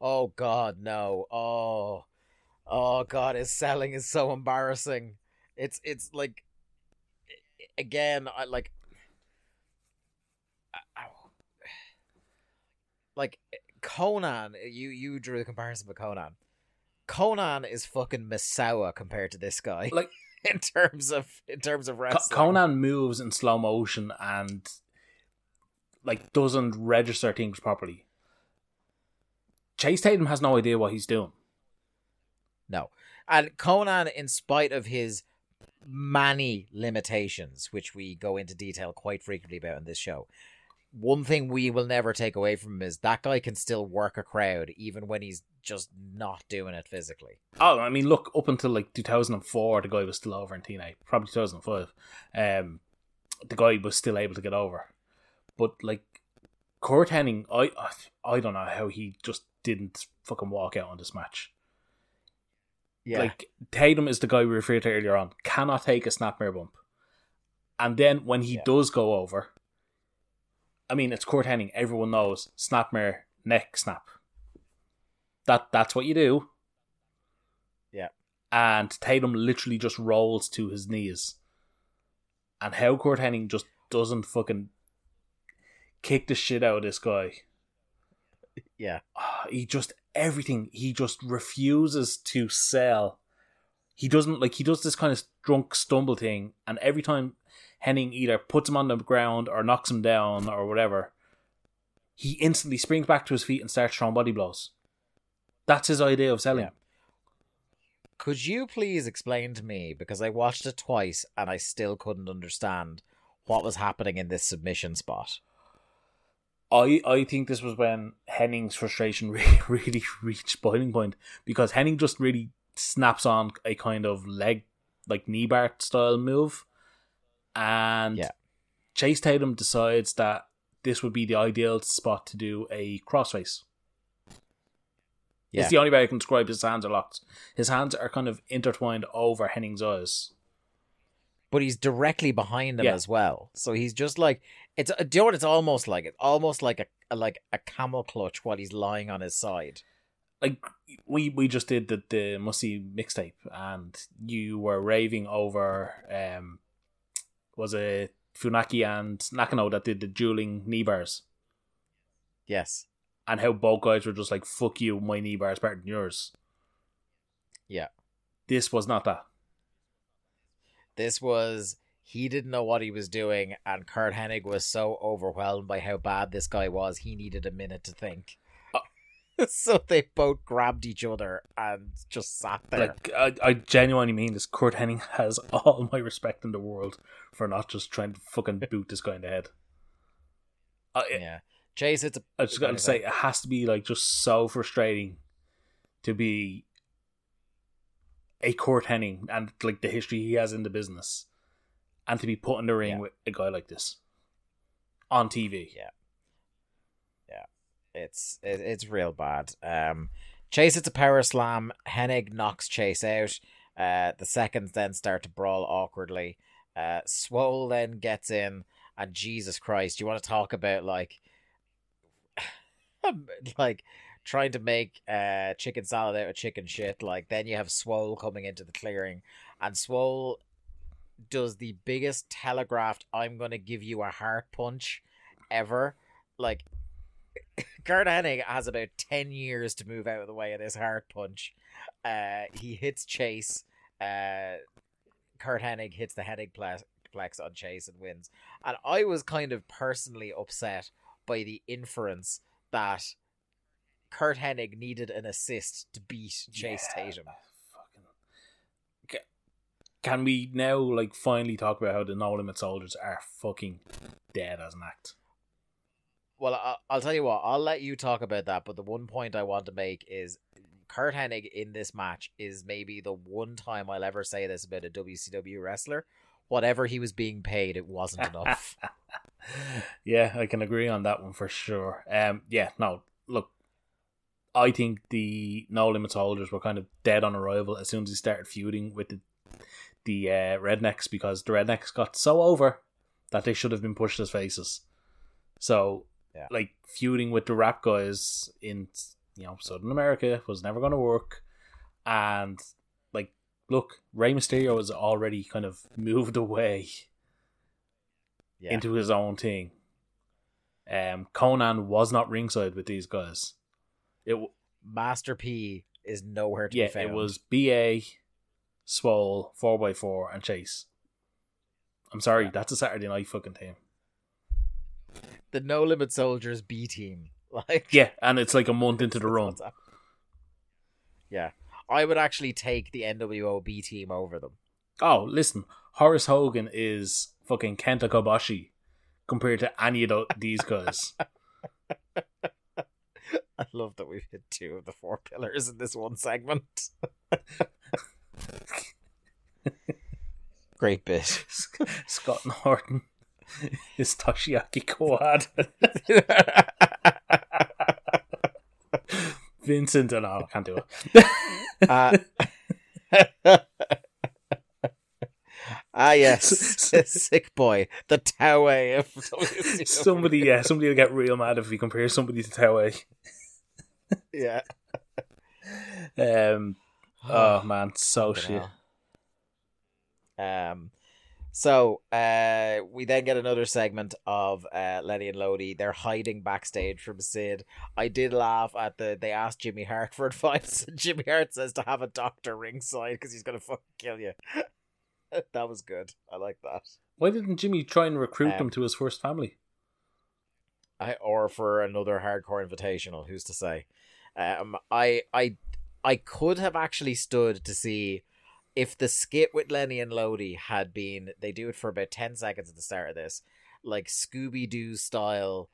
Oh God, no! Oh, oh God, his selling is so embarrassing. It's it's like again, I like, like Konnan. You you drew the comparison with Konnan. Konnan is fucking Misawa compared to this guy. Like [laughs] in terms of in terms of wrestling. Konnan moves in slow motion and like doesn't register things properly. Chase Tatum has no idea what he's doing. No. And Konnan, in spite of his many limitations, which we go into detail quite frequently about in this show, one thing we will never take away from him is that guy can still work a crowd even when he's just not doing it physically. Oh, I mean, look, up until like 2004, the guy was still over in TNA. Probably 2005. Um, the guy was still able to get over. But like Curt Hennig, I I don't know how he just didn't fucking walk out on this match. Like Tatum is the guy we referred to earlier on. Cannot take a snapmare bump, and then when he Yeah. does go over, I mean it's Curt Hennig. Everyone knows snapmare neck snap. That that's what you do. Yeah. And Tatum literally just rolls to his knees. And how Curt Hennig just doesn't fucking kick the shit out of this guy. Yeah. Ah, he just everything he just refuses to sell he doesn't like he does this kind of drunk stumble thing, and every time Hennig either puts him on the ground or knocks him down or whatever, he instantly springs back to his feet and starts throwing body blows. That's his idea of selling. Yeah. Could you please explain to me because I watched it twice and I still couldn't understand what was happening in this submission spot? I, I think this was when Hennig's frustration [laughs] really, really reached boiling point because Hennig just really snaps on a kind of leg, like knee bar style move. And Yeah. Chase Tatum decides that this would be the ideal spot to do a crossface. Yeah. It's the only way I can describe his hands are locked. His hands are kind of intertwined over Hennig's eyes. but he's directly behind him Yeah. as well. So he's just like it's. Do you know what it's almost like? It's almost like a like a camel clutch while he's lying on his side. like we we just did the the Mussy mixtape and you were raving over um was it Funaki and Nakano that did the dueling knee bars Yes. and how both guys were just like fuck you my knee bar is better than yours Yeah. this was not that This was he didn't know what he was doing, and Curt Hennig was so overwhelmed by how bad this guy was, he needed a minute to think. Uh. [laughs] so they both grabbed each other and just sat there. like I, I genuinely mean this Curt Hennig has [laughs] all my respect in the world for not just trying to fucking [laughs] boot this guy in the head uh, I, yeah. Chase, it's a I just got to say, it has to be like just so frustrating to be a Curt Hennig and like the history he has in the business, and to be put in the ring Yeah. with a guy like this on TV. Yeah. Yeah, it's it, it's real bad. Um, Chase it's a power slam. Hennig knocks Chase out. Uh, the seconds then start to brawl awkwardly. Uh, Swoll then gets in, and Jesus Christ, you want to talk about like, [sighs] like trying to make uh chicken salad out of chicken shit. Like then you have Swoll coming into the clearing, and Swoll does the biggest telegraphed "I'm going to give you a heart punch" ever. Like [coughs] Curt Hennig has about 10 years to move out of the way of this heart punch. Uh, he hits Chase. Uh, Curt Hennig hits the Hennig plex, plex on Chase and wins. And I was kind of personally upset by the inference that Curt Hennig needed an assist to beat Chase Yeah, Tatum. Can we now like finally talk about how the No Limit Soldiers are fucking dead as an act? Well, I'll tell you what. I'll let you talk about that. But the one point I want to make is Curt Hennig in this match is maybe the one time I'll ever say this about a WCW wrestler. Whatever he was being paid, it wasn't [laughs] enough. [laughs] yeah, I can agree on that one for sure. Um, yeah, no, look, I think the No Limit Soldiers were kind of dead on arrival as soon as he started feuding with the the uh, Rednecks because the Rednecks got so over that they should have been pushed as faces. So, Yeah. like feuding with the rap guys in you know Southern America was never going to work, and like, look, Rey Mysterio has already kind of [laughs] moved away Yeah. into his own thing. Um, Konnan was not ringside with these guys. It w- Master P is nowhere to yeah, be found. it was BA, Swole, four x four, and Chase. I'm sorry, that's a Saturday night fucking team. the No Limit Soldiers B team. [laughs] Like Yeah, and it's like a month into the [laughs] run. Yeah, I would actually take the NWO B team over them. Oh, listen, Horace Hogan is fucking Kenta Kobashi compared to any of these guys. [laughs] I love that we've hit two of the four pillars in this one segment. [laughs] Great bit. [laughs] Scott Norton is Toshiaki Kawada. [laughs] Vincent, oh, no, I can't do it. Uh, ah, yes, sick boy, the Taue of WCW. somebody, yeah, somebody will get real mad if we compare somebody to Taue. yeah. Um, oh man, so shit. Um, So uh, we then get another segment of uh, Lenny and Lodi. They're hiding backstage from Sid. I did laugh at the. They asked Jimmy Hart for advice, [laughs] and Jimmy Hart says to have a doctor ringside because he's gonna fucking kill you. [laughs] that was good. I like that. Why didn't Jimmy try and recruit Um, them to his first family? I, or for another hardcore invitational. Who's to say? Um, I I I could have actually stood to see if the skit with Lenny and Lodi had been. They do it for about ten seconds at the start of this, like Scooby Doo style.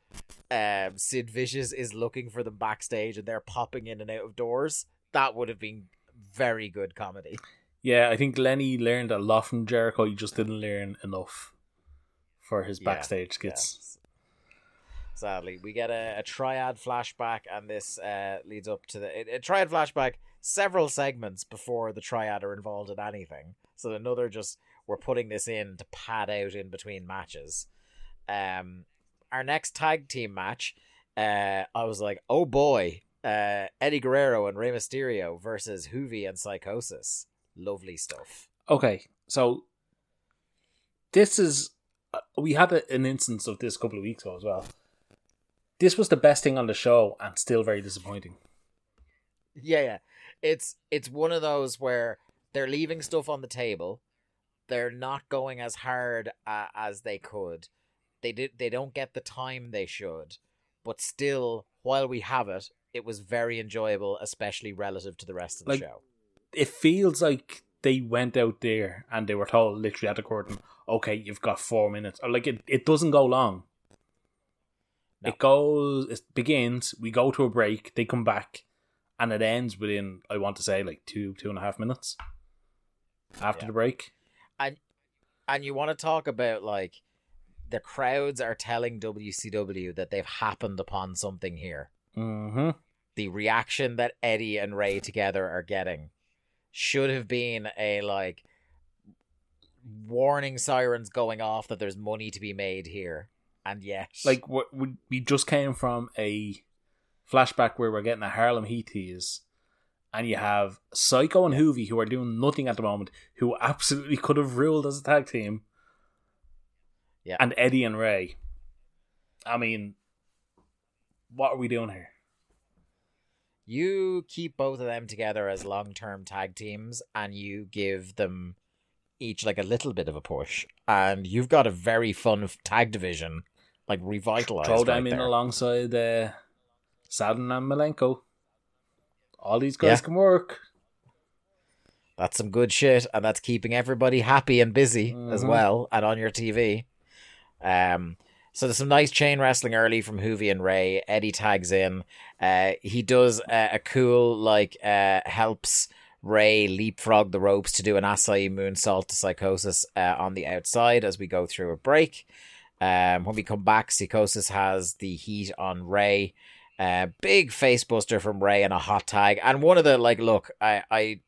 Um, Sid Vicious is looking for them backstage, and they're popping in and out of doors. That would have been very good comedy. Yeah, I think Lenny learned a lot from Jericho. He just didn't learn enough for his Yeah, backstage skits. Sadly, we get a, a triad flashback, and this uh, leads up to the a, a triad flashback. Several segments before the triad are involved in anything, so another just we're putting this in to pad out in between matches. Um, our next tag team match, uh, I was like, oh boy, uh, Eddie Guerrero and Rey Mysterio versus Juvi and Psychosis. Lovely stuff. Okay, so this is uh, we had a, an instance of this a couple of weeks ago as well. This was the best thing on the show, and still very disappointing. Yeah, yeah. It's it's one of those where they're leaving stuff on the table. They're not going as hard uh, as they could. They did. They don't get the time they should. But still, while we have it, it was very enjoyable, especially relative to the rest of the Like- show. It feels like they went out there and they were told literally at the curtain, "Okay, you've got four minutes." Or like it, it doesn't go long. No. It goes. It begins. We go to a break. They come back, and it ends within. I want to say like two, two and a half minutes after Yeah. the break. And and you want to talk about like the crowds are telling WCW that they've happened upon something here. Mm-hmm. the reaction that Eddie and Rey together are getting should have been a like warning sirens going off that there's money to be made here. And yes, like what we we just came from a flashback where we're getting a Harlem Heat tease, and you have Psycho and Juvi who are doing nothing at the moment, who absolutely could have ruled as a tag team. Yeah. and Eddie and Rey. I mean, what are we doing here? you keep both of them together as long term tag teams and you give them each like a little bit of a push, and you've got a very fun tag division, like revitalized. Throw them right in alongside uh, Saturn and Malenko. All these guys Yeah. can work. That's some good shit, and that's keeping everybody happy and busy as Mhm. well, and on your TV. Um, so there's some nice chain wrestling early from Juvi and Rey. Eddie tags in. Uh, he does uh, a cool like uh helps Rey leapfrog the ropes to do an Asai moonsault to Psychosis uh, on the outside as we go through a break. Um, when we come back, Psychosis has the heat on Rey. Uh, big face buster from Rey and a hot tag. And one of the like, look, I, I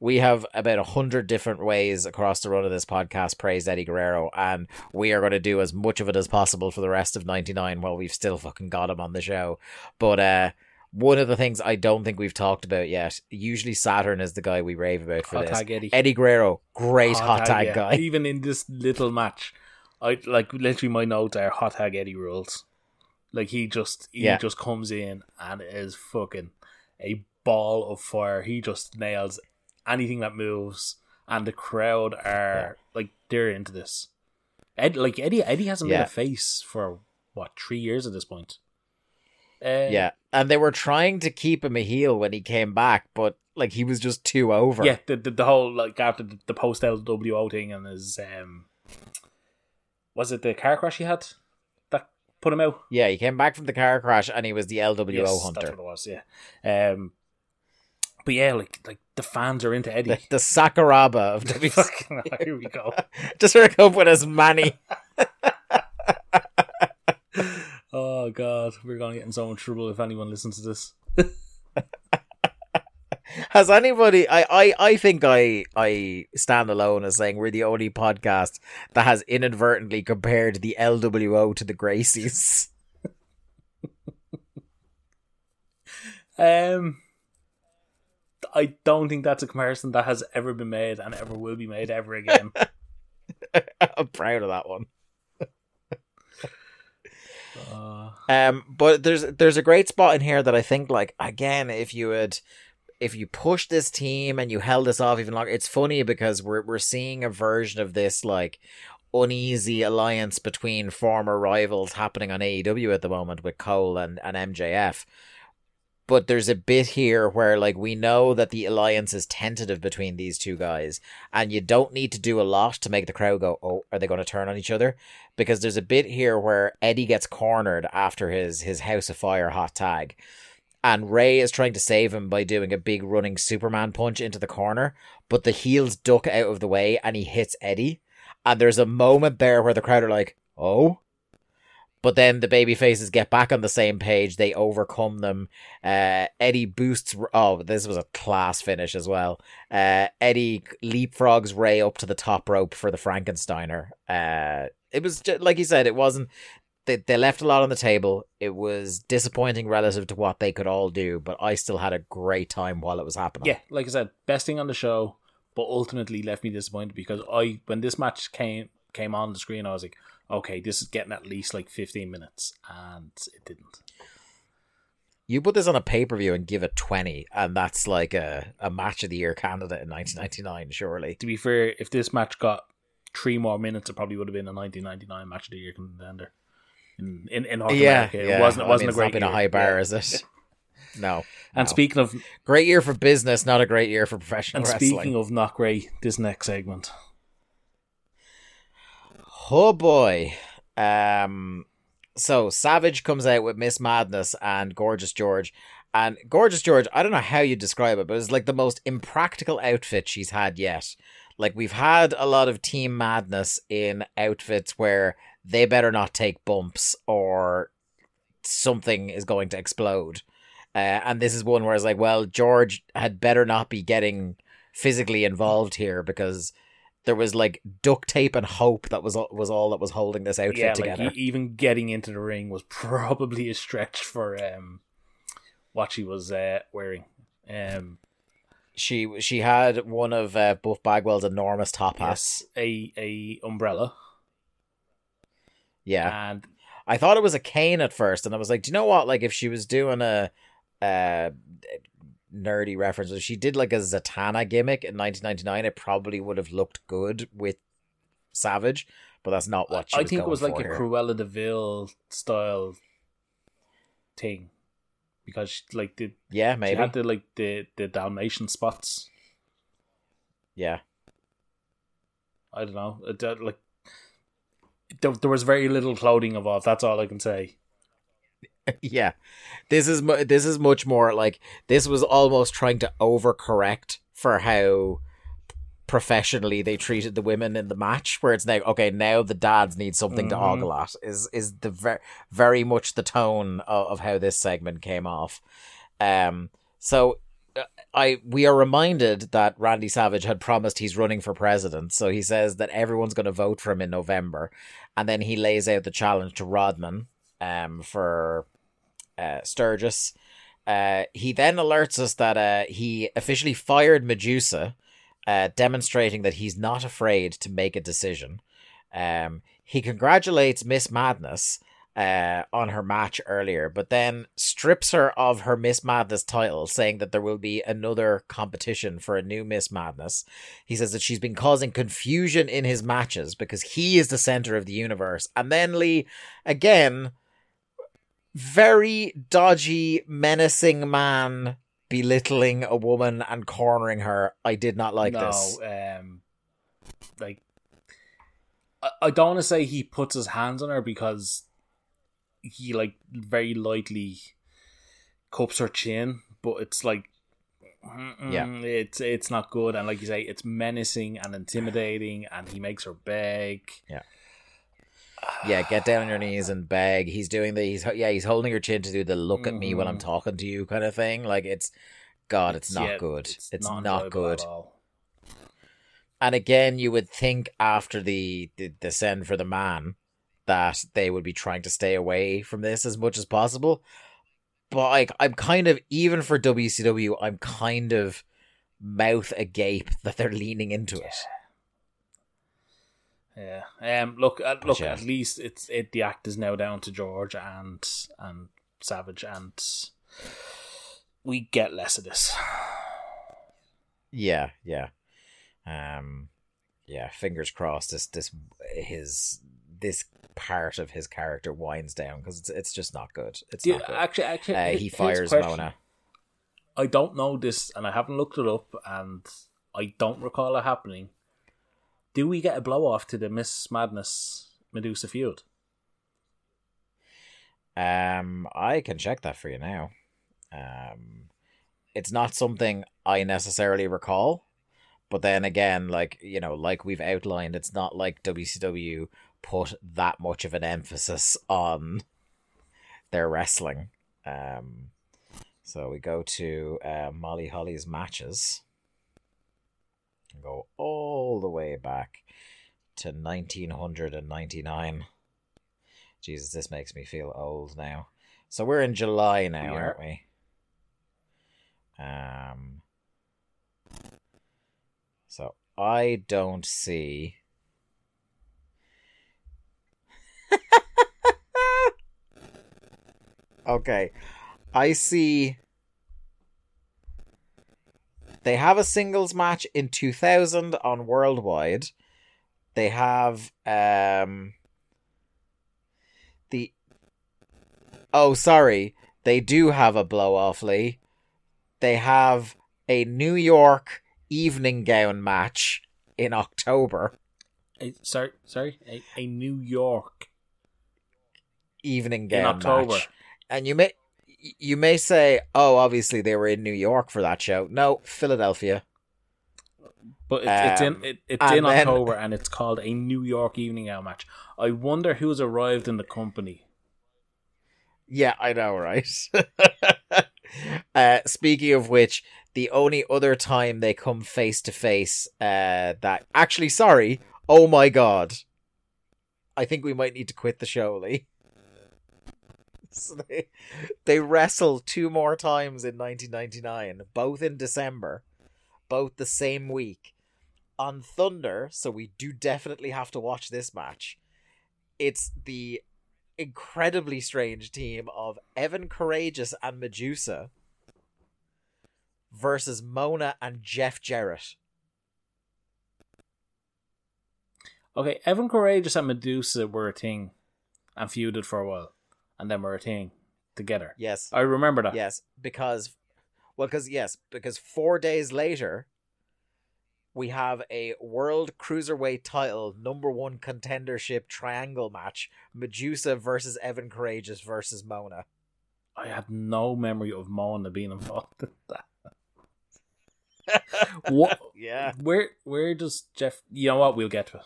we have about a hundred different ways across the run of this podcast praised Eddie Guerrero, and we are going to do as much of it as possible for the rest of ninety nine while we've still fucking got him on the show. But uh, one of the things I don't think we've talked about yet. Usually Saturn is the guy we rave about for Hot this. tag Eddie. Eddie Guerrero, great hot, tag, yeah. guy. [laughs] Even in this little match, I like literally my notes are hot tag Eddie rules. Like he just he Yeah. just comes in and is fucking a ball of fire. He just nails anything that moves, and the crowd are like they're into this. Ed, like Eddie, Eddie hasn't been Yeah. a face for what three years at this point. Uh, Yeah, and they were trying to keep him a heel when he came back, but like he was just too over. yeah. The, the the whole like after the, the post LWO thing and his um, was it the car crash he had that put him out? yeah. He came back from the car crash, and he was the LWO Yes, hunter. That's what it was. Yeah. Um, but yeah, like like the fans are into Eddie. The, the Sakuraba of [laughs] WWE. Here we go. [laughs] just hook up with as many. [laughs] Oh god, we're gonna get in so much trouble if anyone listens to this. [laughs] Has anybody? I, I, I think I, I stand alone as saying we're the only podcast that has inadvertently compared the LWO to the Gracies. Um, I don't think that's a comparison that has ever been made and ever will be made ever again. [laughs] I'm proud of that one. Uh, Um, but there's there's a great spot in here that I think like again, if you had if you push this team and you held this off even longer, it's funny because we're we're seeing a version of this like uneasy alliance between former rivals happening on AEW at the moment with Cole and, and MJF. But there's a bit here where like we know that the alliance is tentative between these two guys, and you don't need to do a lot to make the crowd go, "Oh, are they going to turn on each other?" Because there's a bit here where Eddie gets cornered after his his House of Fire hot tag, and Rey is trying to save him by doing a big running Superman punch into the corner, but the heels duck out of the way and he hits Eddie. And there's a moment there where the crowd are like, "Oh." But then the baby faces get back on the same page. They overcome them. Uh, Eddie boosts. Oh, this was a class finish as well. Uh, Eddie leapfrogs Rey up to the top rope for the Frankensteiner. Uh, it was just, like you said. It wasn't. They they left a lot on the table. It was disappointing relative to what they could all do, but I still had a great time while it was happening. yeah, like I said, best thing on the show, but ultimately left me disappointed because I when this match came came on the screen, I was like, okay, this is getting at least like 15 minutes, and it didn't. You put this on a pay per view and give it twenty, and that's like a, a match of the year candidate in nineteen ninety nine, surely. To be fair, if this match got three more minutes, it probably would have been a 1999 match of the year contender. In in, in North Yeah, America, yeah. it wasn't it wasn't mean, a it's great not been a high bar, Yeah. is it? [laughs] No. And no. speaking of great year for business, not a great year for professional and wrestling. speaking of not great, this next segment. Oh boy. Um so Savage comes out with Miss Madness and Gorgeous George. And Gorgeous George, I don't know how you describe it, but it's like the most impractical outfit she's had yet. Like we've had a lot of Team Madness in outfits where they better not take bumps or something is going to explode. Uh, and this is one where it's like, well, George had better not be getting physically involved here because there was like duct tape and hope that was was all that was holding this outfit yeah, together. like even getting into the ring was [laughs] probably a stretch for um what she was uh, wearing. Um, she she had one of uh, Buff Bagwell's enormous top hats. yes, a a umbrella, Yeah, and I thought it was a cane at first, and I was like, do you know what? Like if she was doing a uh nerdy reference, if she did like a Zatanna gimmick in 1999, it probably would have looked good with Savage, but that's not what she I think it was like a here. Cruella de Vil style thing because she, like the Yeah, maybe she had the like the the Dalmatian spots. Yeah. I don't know, uh, like there, there was very little clothing involved. That's all I can say. [laughs] yeah this is mu- this is much more like this was almost trying to overcorrect for how professionally they treated the women in the match where it's now okay now the dads need something to Mhm. ogle at is is the ver- very much the tone of, of how this segment came off um so uh, I we are reminded that Randy Savage had promised he's running for president, so he says that everyone's going to vote for him in November, and then he lays out the challenge to Rodman, um, for uh, Sturgis. Uh, he then alerts us that uh, he officially fired Medusa, uh, demonstrating that he's not afraid to make a decision. Um, he congratulates Miss Madness uh, on her match earlier, but then strips her of her Miss Madness title, saying that there will be another competition for a new Miss Madness. He says that she's been causing confusion in his matches because he is the center of the universe. And then Lee, again, very dodgy, menacing man belittling a woman and cornering her. I did not like no, this. um, like I, I don't want to say he puts his hands on her because he like very lightly cups her chin, but it's like. Yeah. it's it's not good, and like you say, it's menacing and intimidating, and he makes her beg. Yeah, get down on your knees and beg. He's doing the he's yeah, he's holding your chin to do the look at me when I'm Mhm. talking to you kind of thing. Like it's God, it's, not yeah, good. It's, not, enjoyable good. And again, you would think after the, the the send for the man that they would be trying to stay away from this as much as possible. But like I'm kind of even for WCW, I'm kind of mouth agape that they're leaning into it. Yeah. Um. Look. Uh, look. Yeah. At least it's it. The act is now down to George and and Savage, and we get less of this. Yeah, yeah. Um yeah, fingers crossed this this his this part of his character winds down because it's it's just not good. It's you- not good. actually, actually, uh, he fires question. Mona. I don't know this, and I haven't looked it up, and I don't recall it happening. Do we get a blow off to the Miss Madness Medusa feud? Um, I can check that for you now. Um, it's not something I necessarily recall, but then again, like you know, like we've outlined, it's not like WCW put that much of an emphasis on their wrestling. Um, so we go to uh, Molly Holly's matches. And Go all the way back to 1999. Jesus, this makes me feel old now. So we're in July now, aren't we? Um. So I don't see. [laughs] okay, I see. They have a singles match in 2000 on Worldwide. They have um the Oh, sorry. They do have a blow off, Lee. They have a New York evening gown match in October. A, sorry, sorry, a, a New York Evening gown in October. match. And you may you may say, "Oh, obviously they were in New York for that show." No, Philadelphia. But it, it's in Um, it, it's in then- October, and it's called a New York Evening Out match. I wonder who's arrived in the company. Yeah, I know, right? [laughs] uh, speaking of which, the only other time they come face to face, uh, that actually, sorry, oh my god, I think we might need to quit the show, Lee. [laughs] So they, they wrestle two more times in 1999, both in December, both the same week, on Thunder. So we do definitely have to watch this match. It's the incredibly strange team of Evan Karagias and Madusa versus Mona and Jeff Jarrett. Okay, Evan Karagias and Madusa were a thing and feuded for a while, and then we're a team together. Yes. I remember that. Yes, because well, because yes, because four days later, we have a World Cruiserweight Title number one contendership triangle match: Madusa versus Evan Karagias versus Mona. I had no memory of Mona being involved in that. [laughs] what? Yeah, Where? Where does Jeff? You know what? We'll get to it.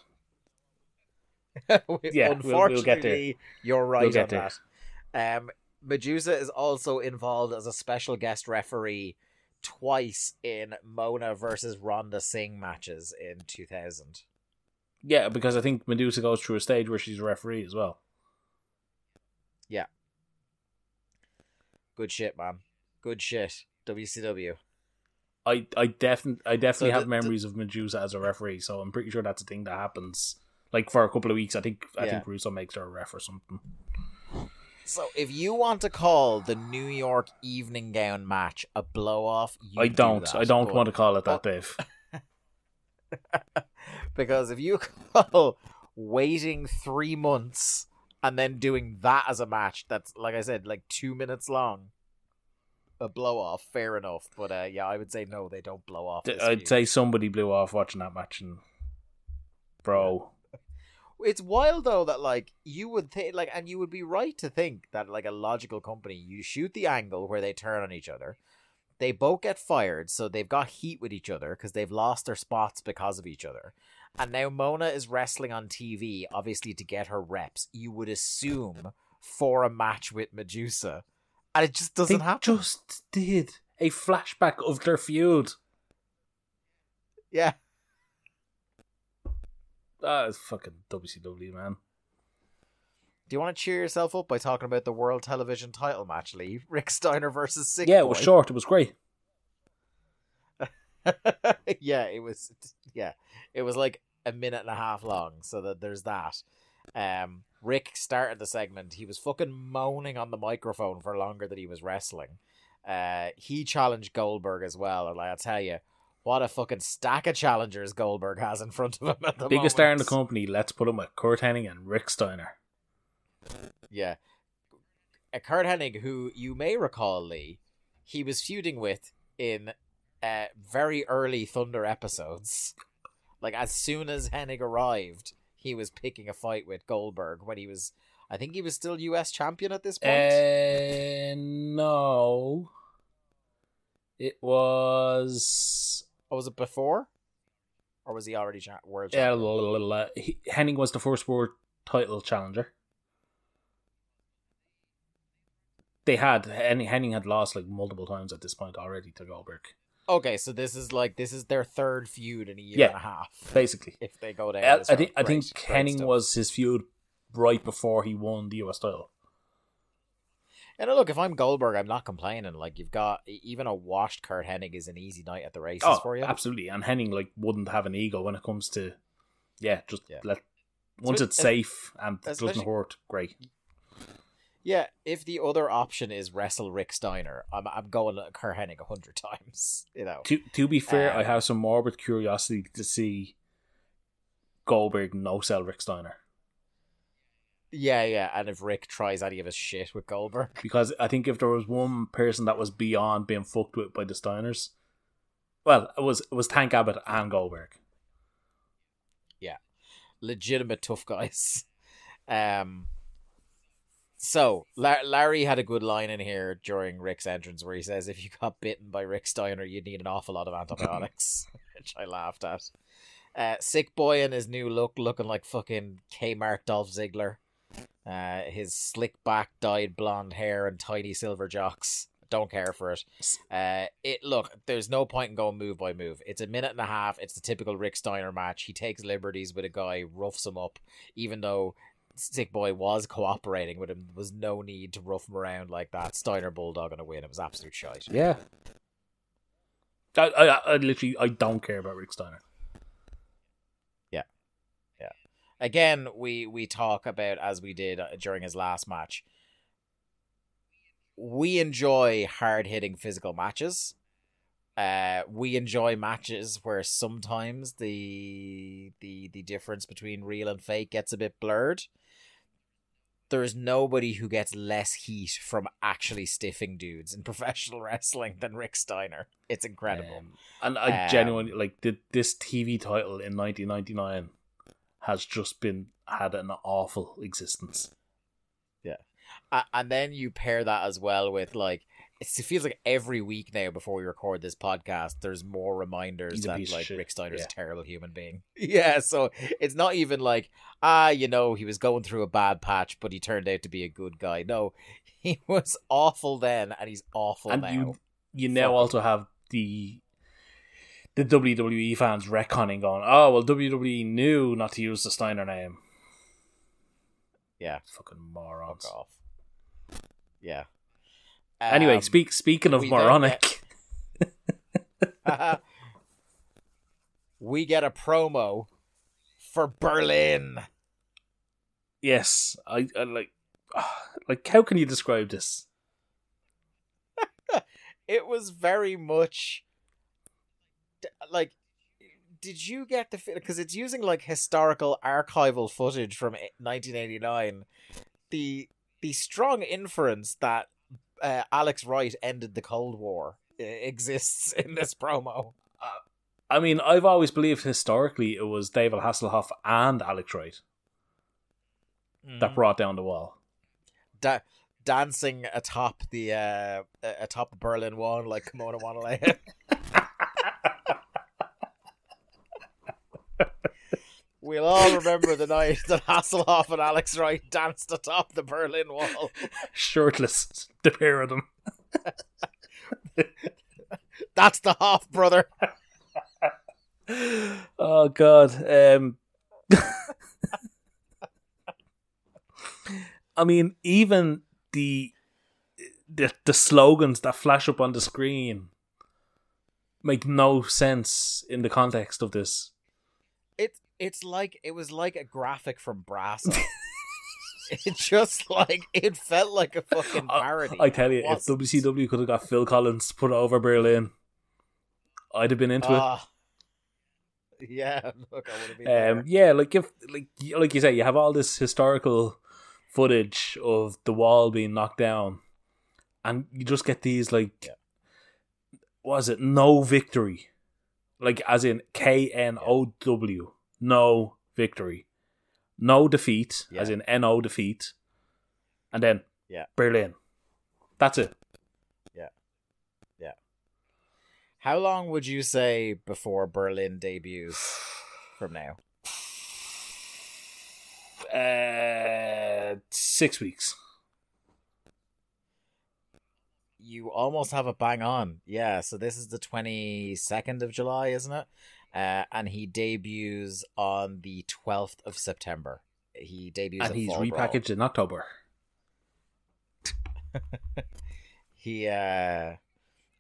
[laughs] Yeah, we'll- we'll unfortunately, get there. you're right We'll get on there. Um, Madusa is also involved as a special guest referee twice in Mona versus Ronda Singh matches in 2000. Yeah, because I think Madusa goes through a stage where she's a referee as well. Yeah. Good shit, man. Good shit. WCW. I I definitely I definitely So have the- memories of Madusa as a referee, so I'm pretty sure that's a thing that happens. Like for a couple of weeks, I think I Yeah. think Russo makes her a ref or something. So if you want to call the New York evening gown match a blow off, I do don't. that, I don't but- want to call it that, Dave. [laughs] because if you call waiting three months and then doing that as a match that's like I said, like two minutes long, a blow off, fair enough. But uh, yeah, I would say no, they don't blow off. I'd feud. say somebody blew off watching that match, and bro, it's wild though that like you would think like and you would be right to think that like a logical company you shoot the angle where they turn on each other they both get fired so they've got heat with each other because they've lost their spots because of each other. And now mona is wrestling on tv obviously to get her reps. You would assume for a match with madusa. And it just doesn't they happen. just did a flashback of their feud. yeah That is fucking WCW, man. do you want to cheer yourself up by talking about the world television title match lee [laughs] rick steiner versus sick yeah, it was Boy? short. It was great. [laughs] yeah, it was. Yeah, it was like a minute and a half long, so that there's that. Um, Rick started the segment. He was fucking moaning on the microphone for longer than he was wrestling. Uh, he challenged Goldberg as well, and like, I tell you, what a fucking stack of challengers Goldberg has in front of him at the Biggest star in the company. Let's put him with Curt Hennig and Rick Steiner. Yeah. A Curt Hennig, who you may recall, Lee, he was feuding with in uh, very early Thunder episodes. Like, as soon as Hennig arrived, he was picking a fight with Goldberg when he was, I think he was still US champion at this point. Uh, no. It was. Or was it before? Or was he already cha- world Yeah, champion? la- la- la-. He- Hennig was the first world title challenger. They had Hennig, Hennig had lost like multiple times at this point already to Goldberg. Okay, so this is like, this is their third feud in a year Yeah. and a half. Basically, If they go down uh, I, this I think. I think great Hennig stuff. was his feud right before he won the US title. And look, if I'm Goldberg, I'm not complaining. Like you've got even a washed Curt Hennig is an easy night at the races Oh, for you. absolutely. And Hennig like wouldn't have an ego when it comes to, yeah, just Yeah. let once So- it's safe and it doesn't hurt. Great. Yeah, if the other option is wrestle Rick Steiner, I'm I'm going to Curt Hennig a hundred times. [laughs] You know, To to be fair, Um, I have some morbid curiosity to see Goldberg no sell Rick Steiner yeah, yeah. And if Rick tries any of his shit with Goldberg, [laughs] because I think if there was one person that was beyond being fucked with by the Steiners, well, it was it was Tank Abbott and Goldberg. Yeah, legitimate tough guys. [laughs] Um. So La- Larry had a good line in here during Rick's entrance where he says, "If you got bitten by Rick Steiner, you'd need an awful lot of antibiotics," [laughs] which I laughed at. Uh, Sick boy in his new look, looking like fucking Kmart Dolph Ziggler. Uh, his slick back, dyed blonde hair, and tiny silver jocks. Don't care for it. Uh, it look. There's no point in going move by move. It's a minute and a half. It's the typical Rick Steiner match. He takes liberties with a guy, roughs him up, even though Sick Boy was cooperating with him. There was no need to rough him around like that. Steiner bulldog gonna win. It was absolute shite. Yeah. I, I, I literally I don't care about Rick Steiner. Again we we talk about as we did uh, during his last match we enjoy hard-hitting physical matches uh we enjoy matches where sometimes the the the difference between real and fake gets a bit blurred there's nobody who gets less heat from actually stiffing dudes in [laughs] professional wrestling than Rick Steiner. It's incredible. Um, and I Um, genuinely like the, this TV title in 1999 has just been had an awful existence. Yeah. And then you pair that as well with like it feels like every week now before we record this podcast there's more reminders that like rick steiner's Yeah. a terrible human being [laughs] yeah so it's not even like ah you know he was going through a bad patch but he turned out to be a good guy no [laughs] he was awful then and he's awful and now you you now also have the the WWE fans retconning going, oh well WWE knew not to use the Steiner name. yeah Fucking morons. fuck off yeah Anyway, Um, speak speaking of moronic, [laughs] we get a promo for berlin yes, I, I like [sighs] like how can you describe this? [laughs] it was very much like did you get the because it's using like historical archival footage from eh, 1989 the the strong inference that uh, Alex Wright ended the Cold War uh, exists in this promo I mean, I've always believed historically it was David Hasselhoff and Alex Wright Mm-hmm. that brought down the wall. da- dancing atop the uh atop the Berlin Wall like Kimona Wanalaya. [laughs] We'll all remember the night [laughs] that Hasselhoff and Alex Wright danced atop the Berlin Wall. Shirtless, the pair of them. [laughs] That's the Hoff brother. oh god. Um [laughs] I mean, even the, the the slogans that flash up on the screen make no sense in the context of this. It it's like it was like a graphic from Brasso. [laughs] it just like it felt like a fucking parody. I tell you, if WCW could have got Phil Collins put over Berlin, I'd have been into it. yeah, [laughs] look, I would have been. Um, there. yeah, like if like like you say, you have all this historical footage of the wall being knocked down, and you just get these like, Yeah. what is it? No victory, like as in K N O W, no victory, no defeat, as in N O defeat, and then Yeah. Berlin. That's it. Yeah, yeah. How long would you say before Berlin debuts from now? [sighs] Uh, six weeks. You almost have it bang on. Yeah, so this is the 22nd of July, isn't it? Uh, and he debuts on the 12th of September. He debuts and he's Fall Brawl. repackaged in October. [laughs] He uh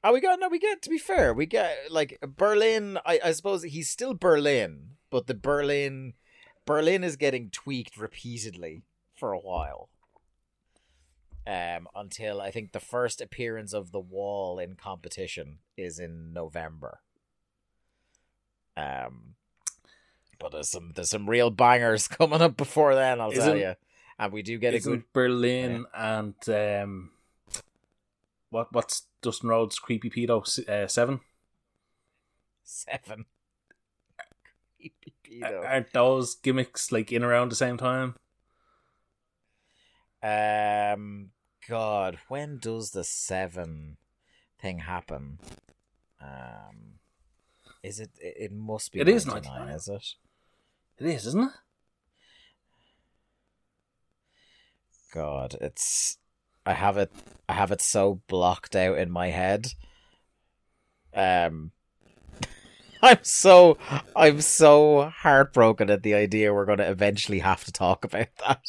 Oh we got no we get to be fair, we get like Berlin I, I suppose he's still Berlin, but the Berlin Berlin is getting tweaked repeatedly for a while. Um until I think the first appearance of the wall in competition is in November. Um but there's some there's some real bangers [laughs] coming up before then, I'll tell Isn't- you. And we do get a good Berlin and um, what what's Dustin Rhodes' creepy pedo uh, seven? seven. [laughs] Creepy pedo. Aren't those gimmicks like in around the same time? Um, God, when does the seven thing happen? Um, is it? It must be. It is 99, 99. is it? It is, isn't it? God, it's. I have it. I have it so blocked out in my head. Um, [laughs] I'm so. I'm so heartbroken at the idea we're going to eventually have to talk about [laughs] that.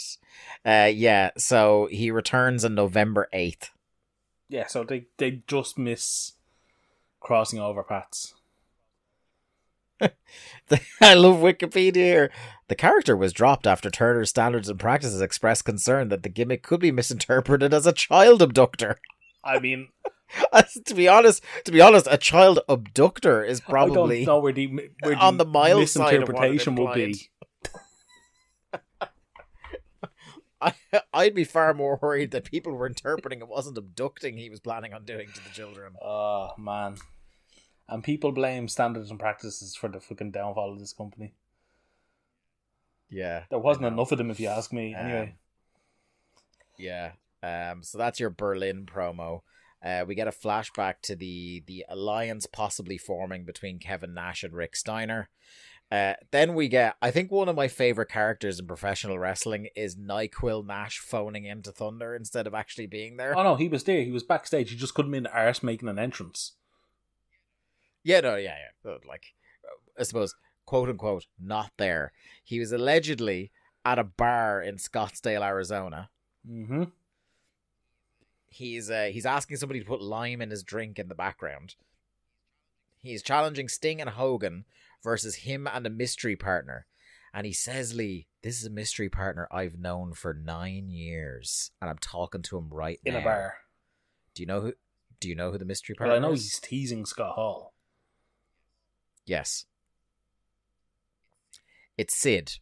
Uh, yeah. So he returns on November eighth. Yeah. So they they just miss crossing over paths. [laughs] I love Wikipedia here. The character was dropped after Turner's Standards and Practices expressed concern that the gimmick could be misinterpreted as a child abductor. I mean, [laughs] to be honest, to be honest, a child abductor is probably I don't know where the where on the mild side of what it misinterpretation will be. [laughs] I, I'd be far more worried that people were interpreting it wasn't abducting he was planning on doing to the children. Oh man. And people blame standards and practices for the fucking downfall of this company. Yeah, There wasn't enough of them, if you ask me. Um, Anyway, Yeah. Um. So that's your Berlin promo. Uh, we get a flashback to the the alliance possibly forming between Kevin Nash and Rick Steiner. Uh, then we get, I think one of my favorite characters in professional wrestling is Nyquil Nash phoning into Thunder instead of actually being there. oh no, he was there. He was backstage. He just couldn't be in the arse making an entrance. Yeah, no, yeah, yeah. Like, I suppose, quote unquote, not there. He was allegedly at a bar in Scottsdale, Arizona. Mm-hmm. He's uh, he's asking somebody to put lime in his drink in the background. He's challenging Sting and Hogan versus him and a mystery partner. And he says, Lee, this is a mystery partner I've known for nine years. And I'm talking to him right In now. a bar. Do you know who do you know who the mystery Well, partner I know is? he's teasing Scott Hall. Yes. It's Sid.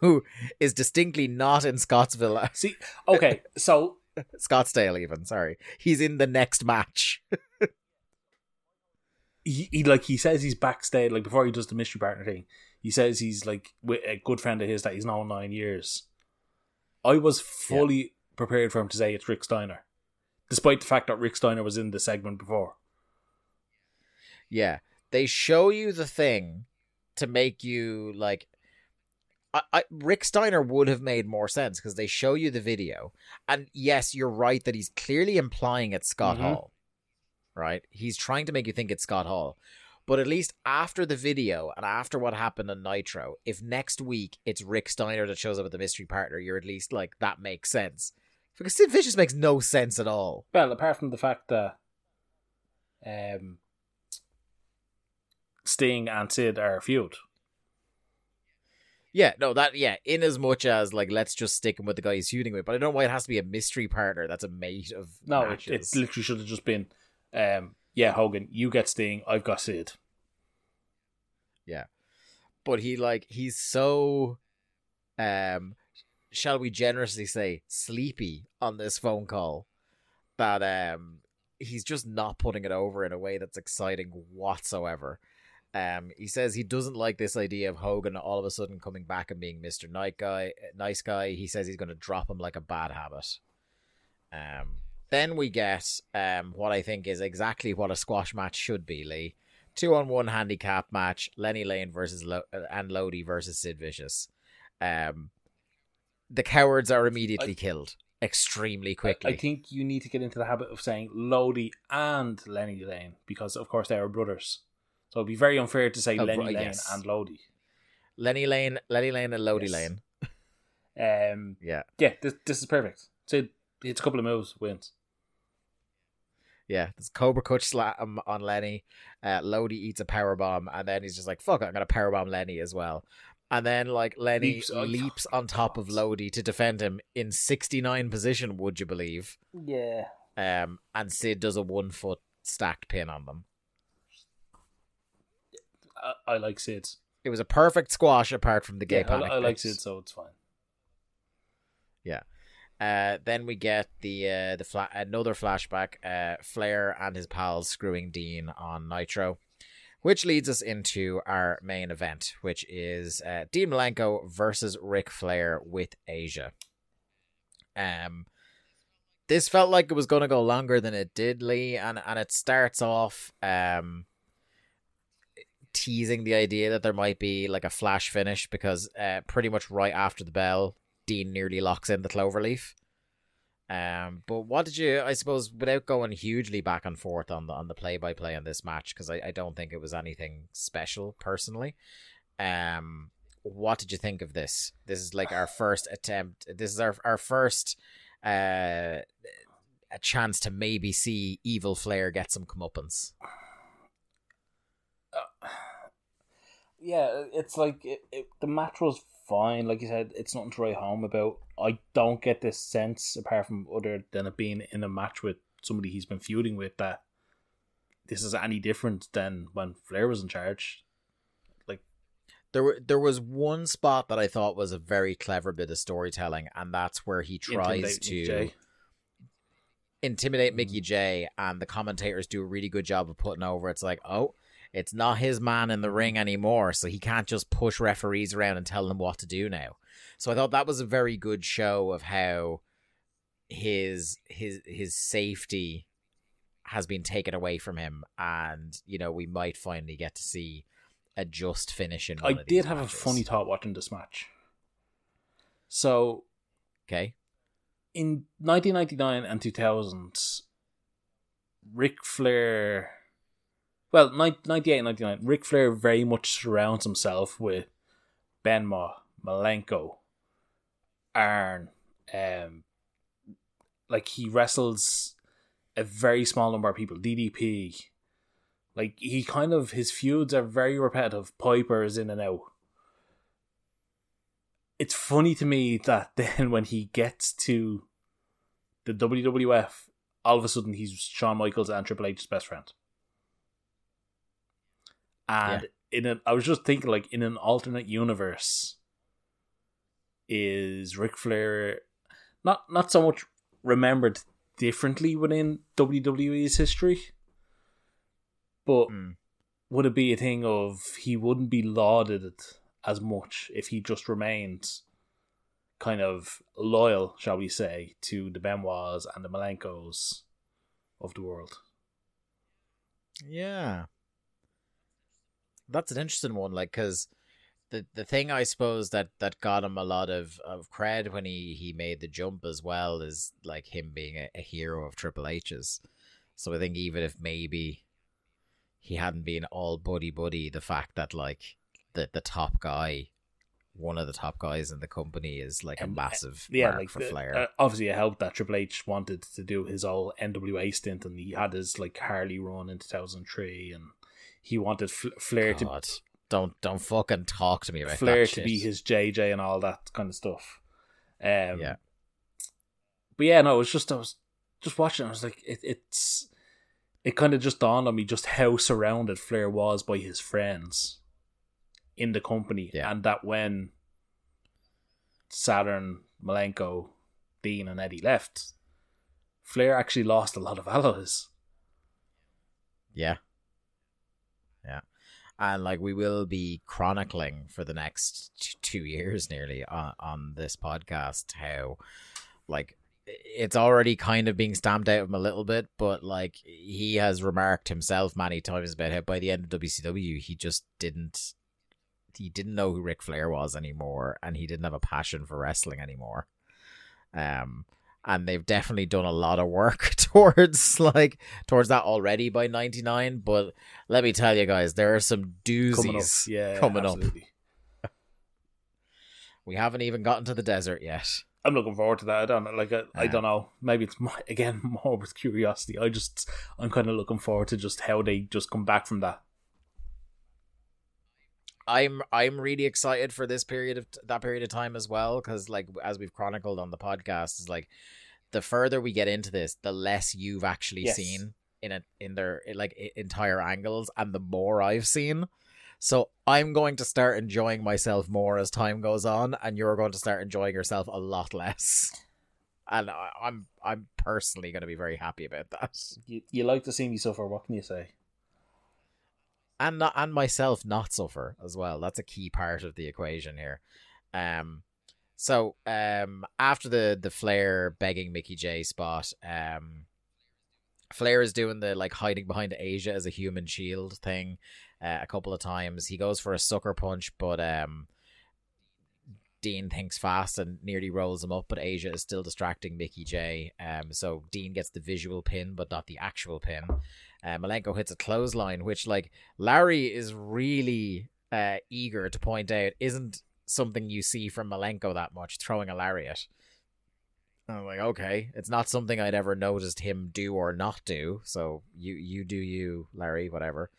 who is distinctly not in Scottsville [laughs] See, okay, so Scottsdale even, sorry. He's in the next match. he, he like he says he's backstage like before he does the mystery partner thing. He says he's like with a good friend of his that he's known nine years. I was fully prepared for him to say it's Rick Steiner, despite the fact that Rick Steiner was in the segment before. Yeah. They show you the thing to make you like I, I Rick Steiner would have made more sense because they show you the video. And yes, you're right that he's clearly implying it's Scott Mhm. Hall. Right? He's trying to make you think it's Scott Hall. But at least after the video and after what happened on Nitro, if next week it's Rick Steiner that shows up at the mystery partner, you're at least like that makes sense. Because Sid Vicious makes no sense at all. Well, apart from the fact that um, Sting and Sid are feud. Yeah, no, that yeah. In as much as like, let's just stick him with the guy he's feuding with, but I don't know why it has to be a mystery partner that's a mate of No, it, it literally should have just been, um, yeah, Hogan, you get Sting, I've got Sid. Yeah. But he like he's so um shall we generously say sleepy on this phone call that um he's just not putting it over in a way that's exciting whatsoever um he says he doesn't like this idea of Hogan all of a sudden coming back and being Mr. Night Guy nice guy he says he's going to drop him like a bad habit um then we get um what I think is exactly what a squash match should be Lee two on one handicap match Lenny Lane versus Lo- uh, and Lodi versus Sid Vicious. Um, the cowards are immediately I- killed extremely I, quickly. I think you need to get into the habit of saying Lodi and Lenny Lane because, of course, they are brothers. So it'd be very unfair to say Oh, Lenny right, Lane yes. and Lodi. Lenny Lane, Lenny Lane, and Lodi Yes. Lane. Um, Yeah, yeah, this, this is perfect. So it's a couple of moves, wins. yeah. There's Cobra Clutch slam on Lenny. Uh, Lodi eats a power bomb, and then he's just like, "Fuck, it, I'm gonna power bomb Lenny as well." And then like Lenny Leaps- leaps, on top of Lodi to defend him in 69 position. Would you believe? Yeah. Um, and Sid does a one foot stacked pin on them. I, I like Sid's. It was a perfect squash apart from the gay Yeah, I, panic. I like bits. Sid, so it's fine. Yeah. Uh, then we get the uh, the fla- another flashback. Uh, Flair and his pals screwing Dean on Nitro, which leads us into our main event, which is uh, Dean Malenko versus Ric Flair with Asia. Um, this felt like it was going to go longer than it did, Lee, and and it starts off um teasing the idea that there might be like a flash finish because uh, pretty much right after the bell, Dean nearly locks in the cloverleaf. Um, but what did you? I suppose without going hugely back and forth on the on the play by play on this match because I, I don't think it was anything special personally. Um, what did you think of this? This is like our first attempt. This is our our first uh a chance to maybe see Evil Flair get some comeuppance. Yeah, it's like it, it, the match was fine. Like you said, it's nothing to write home about. I don't get this sense, apart from other than it being in a match with somebody he's been feuding with, that this is any different than when Flair was in charge. Like, There were there was one spot that I thought was a very clever bit of storytelling, and that's where he tries to intimidate. Mickey mm-hmm. J, and the commentators do a really good job of putting over. It's like, oh, it's not his man in the ring anymore, so he can't just push referees around and tell them what to do now. So I thought that was a very good show of how his his his safety has been taken away from him, and you know we might finally get to see a just finish in. One I did have matches. a funny thought watching this match. So, Okay. in 1999 and 2000, Ric Flair, well, 98 and 99, Ric Flair very much surrounds himself with Benma, Malenko, Arn. Um, like he wrestles a very small number of people. DDP. Like he kind of his feuds are very repetitive. Piper is in and out. It's funny to me that [laughs] then when he gets to the WWF, all of a sudden he's Shawn Michaels and Triple H's best friend. And in an, I was just thinking, like in an alternate universe, is Ric Flair not not so much remembered differently within WWE's history, but Mm. would it be a thing of he wouldn't be lauded as much if he just remained kind of loyal, shall we say, to the Benoits and the Malenkos of the world? Yeah. That's an interesting one, like, because the, the thing I suppose that, that got him a lot of, of cred when he, he made the jump as well is like him being a, a hero of Triple H's. So I think even if maybe he hadn't been all buddy buddy, the fact that like the, the top guy, one of the top guys in the company is like a And, uh, massive Yeah, like for the- Flair. uh, obviously it helped that Triple H wanted to do his whole NWA stint, and he had his like Harley run in two thousand three, and he wanted Fl- Flair to God, don't don't fucking talk to me about Flair to be his JJ and all that kind of stuff. Um, Yeah. But yeah, no, it was just I was just watching. I was like, it, it's it kind of just dawned on me just how surrounded Flair was by his friends in the company, Yeah. and that when Saturn, Malenko, Dean, and Eddie left, Flair actually lost a lot of allies. Yeah. And like we will be chronicling for the next t- two years nearly on, on this podcast how like it's already kind of being stamped out of him a little bit, but like he has remarked himself many times about how by the end of WCW he just didn't he didn't know who Ric Flair was anymore and he didn't have a passion for wrestling anymore. Um and they've definitely done a lot of work [laughs] towards like towards that already by 99 but let me tell you guys there are some doozies Coming up, yeah, coming up. [laughs] we haven't even gotten to the desert yet I'm looking forward to that. I don't like. I, I don't know. Maybe it's more, [laughs] again more with curiosity. I just I'm kind of looking forward to just how they just come back from that. I'm i'm really excited for this period of that period of time as well because like as we've chronicled on the podcast is like the further we get into this the less you've actually Yes. seen in it in their like entire angles and the more i've seen so i'm going to start enjoying myself more as time goes on and you're going to start enjoying yourself a lot less and I, i'm i'm personally going to be very happy about that You, you like to see me suffer. What can you say? And not and myself not suffer as well. That's a key part of the equation here. Um, so um, after the the Flair begging Mickey Jay spot, um, Flair is doing the like hiding behind Asia as a human shield thing uh, a couple of times. He goes for a sucker punch, but um, Dean thinks fast and nearly rolls him up, but Asia is still distracting Mickey Jay. Um, so Dean gets the visual pin, but not the actual pin. Uh, Malenko hits a clothesline, which like Larry is really uh, eager to point out isn't something you see from Malenko that much, throwing a lariat. I'm like, okay, it's not something I'd ever noticed him do or not do. So you you do you, Larry, whatever.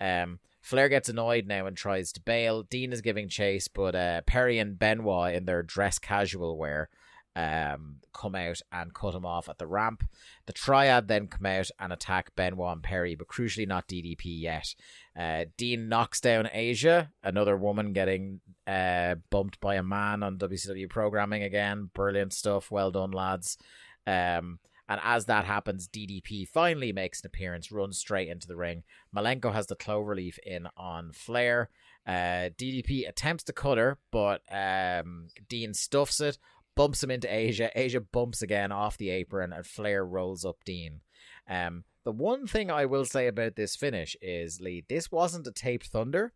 Um, Flair gets annoyed now and tries to bail. Dean is giving chase, but uh, Perry and Benoit in their dress casual wear um, come out and cut him off at the ramp. The Triad then come out and attack Benoit and Perry, but crucially not DDP yet. Uh, Dean knocks down Asia, another woman getting uh, bumped by a man on WCW programming again. Brilliant stuff. Well done, lads. Um, and as that happens, DDP finally makes an appearance, runs straight into the ring. Malenko has the cloverleaf in on Flair. Uh, DDP attempts to cut her, but um, Dean stuffs it, bumps him into Asia. Asia bumps again off the apron, and Flair rolls up Dean. Um, the one thing I will say about this finish is, Lee, this wasn't a taped thunder.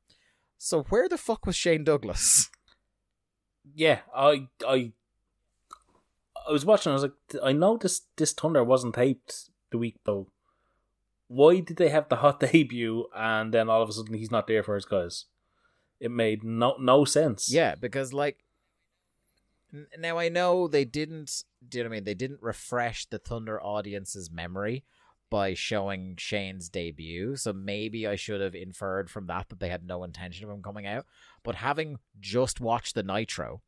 So where the fuck was Shane Douglas? [laughs] Yeah, I I I was watching. I was like, I know this this Thunder wasn't taped the week though. Why did they have the hot [laughs] debut and then all of a sudden he's not there for his guys? It made no no sense. Yeah, because like now I know they didn't. Do you know what I mean? They didn't refresh the Thunder audience's memory by showing Shane's debut. So maybe I should have inferred from that that they had no intention of him coming out. But having just watched the Nitro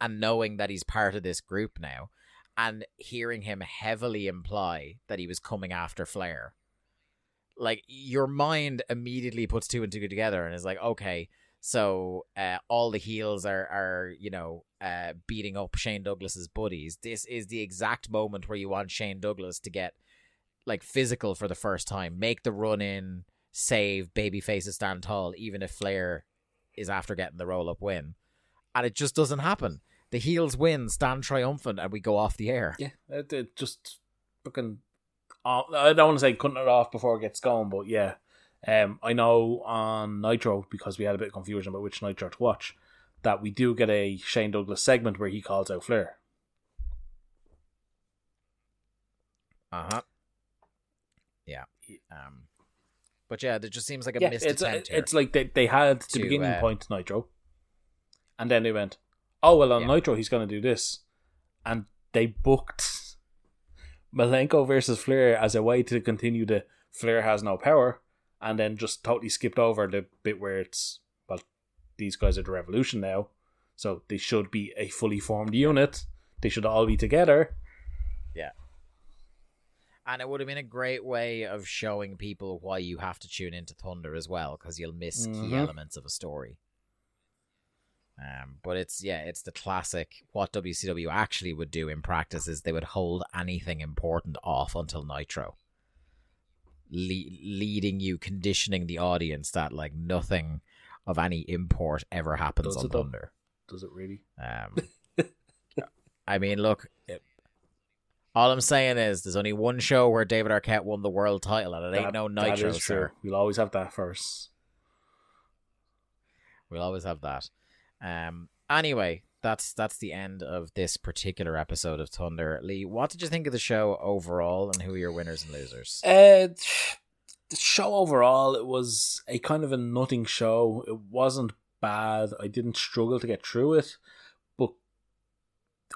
and knowing that he's part of this group now, and hearing him heavily imply that he was coming after Flair, like your mind immediately puts two and two together and is like, okay, so uh, all the heels are are you know uh, beating up Shane Douglas's buddies. This is the exact moment where you want Shane Douglas to get like physical for the first time, make the run in, save baby faces stand tall, even if Flair is after getting the roll up win, and it just doesn't happen. The heels win, stand triumphant, and we go off the air. yeah. It, it just fucking. Uh, I don't want to say cutting it off before it gets going, but yeah. Um, I know on Nitro because we had a bit of confusion about which Nitro to watch that we do get a Shane Douglas segment where he calls out Flair. Uh huh. Yeah. Um. But yeah, there just seems like a yeah, missed it's attempt here. it's like they they had the to, beginning uh, point Nitro, and then they went, oh well, on Yeah. Nitro he's going to do this, and they booked Malenko versus Flair as a way to continue the Flair has no power, and then just totally skipped over the bit where it's well, these guys are the Revolution now, so they should be a fully formed unit. They should all be together. Yeah. And it would have been a great way of showing people why you have to tune into Thunder as well, because you'll miss key Mhm. elements of a story. Um, but it's yeah, it's the classic. What WCW actually would do in practice is they would hold anything important off until Nitro, Le- leading you, conditioning the audience that like nothing of any import ever happens Does on though? Thunder. Does it really? Um, [laughs] I mean, look, it, all I'm saying is there's only one show where David Arquette won the world title, and it ain't no that Nitro, is sir. true. We'll always have that first. We'll always have that. Um. Anyway, that's that's the end of this particular episode of Thunder. Lee, what did you think of the show overall, and who are your winners and losers? Uh, the show overall, it was a kind of a nutting show. It wasn't bad. I didn't struggle to get through it, but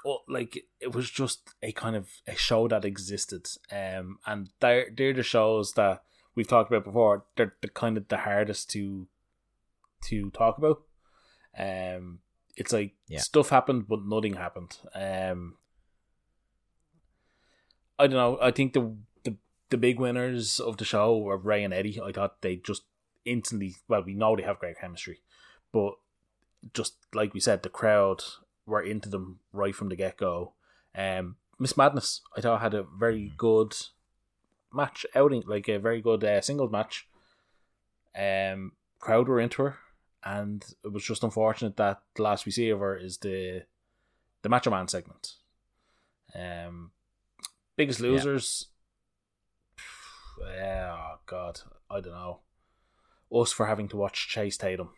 oh, like it was just a kind of a show that existed. Um, and they're they're the shows that we've talked about before. They're the kind of the hardest to to talk about. Um, it's like Yeah. stuff happened, but nothing happened. Um, I don't know. I think the the the big winners of the show were Rey and Eddie. I thought they just instantly. Well, we know they have great chemistry, but just like we said, the crowd were into them right from the get go. Um, Miss Madness, I thought had a very good match outing, like a very good uh, singles match. Um, crowd were into her, and it was just unfortunate that the last we see of her is the the Macho Man segment. Um, biggest losers. [sighs] Yeah, oh God, I don't know. Us for having to watch Chase Tatum.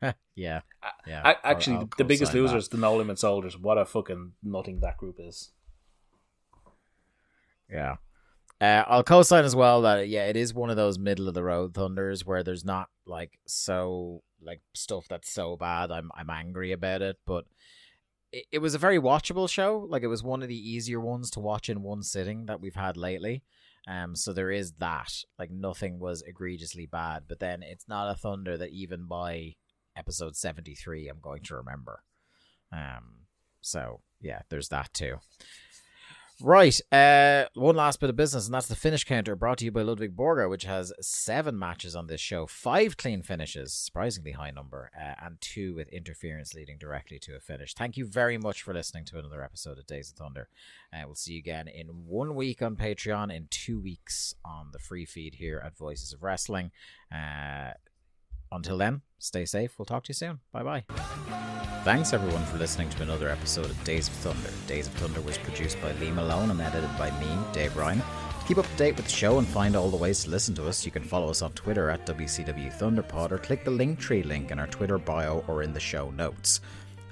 [laughs] yeah, yeah. I, I'll- actually, I'll the biggest that. losers, the No Limit Soldiers. What a fucking nothing that group is. Yeah. Uh, I'll co-sign as well that yeah, it is one of those middle of the road thunders where there's not like so like stuff that's so bad I'm I'm angry about it, but it, it was a very watchable show. Like it was one of the easier ones to watch in one sitting that we've had lately. Um, so there is that. Like nothing was egregiously bad, but then it's not a thunder that even by episode seventy three I'm going to remember. Um, so yeah, there's that too. Right. Uh, one last bit of business, and that's the finish counter brought to you by Ludwig Borga, which has seven matches on this show, five clean finishes, surprisingly high number, uh, and two with interference leading directly to a finish. Thank you very much for listening to another episode of Days of Thunder. Uh, we'll see you again in one week on Patreon, in two weeks on the free feed here at Voices of Wrestling. Uh, until then, stay safe. We'll talk to you soon. Bye bye. Thanks everyone for listening to another episode of Days of Thunder. Days of Thunder was produced by Lee Malone and edited by me, Dave Ryan. To keep up to date with the show and find all the ways to listen to us, you can follow us on Twitter at WCW Thunderpod or click the Linktree link in our Twitter bio or in the show notes.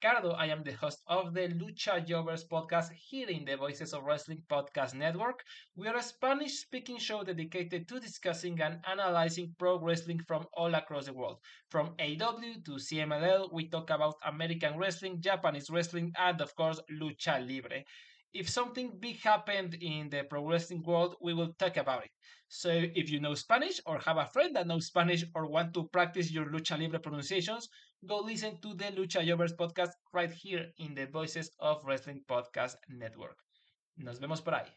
Ricardo. I am the host of the Lucha Jovers podcast here in the Voices of Wrestling Podcast Network. We are a Spanish speaking show dedicated to discussing and analyzing pro wrestling from all across the world. From AW to CMLL, we talk about American wrestling, Japanese wrestling, and of course, Lucha Libre. If something big happened in the pro wrestling world, we will talk about it. So if you know Spanish or have a friend that knows Spanish or want to practice your lucha libre pronunciations, go listen to the Lucha Jovers podcast right here in the Voices of Wrestling Podcast Network. Nos vemos por ahí.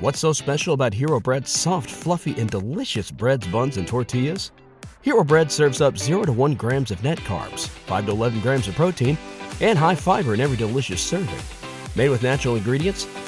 What's so special about Hero Bread's soft, fluffy, and delicious breads, buns, and tortillas? Hero Bread serves up 0 to 1 grams of net carbs, 5 to 11 grams of protein, and high fiber in every delicious serving. Made with natural ingredients,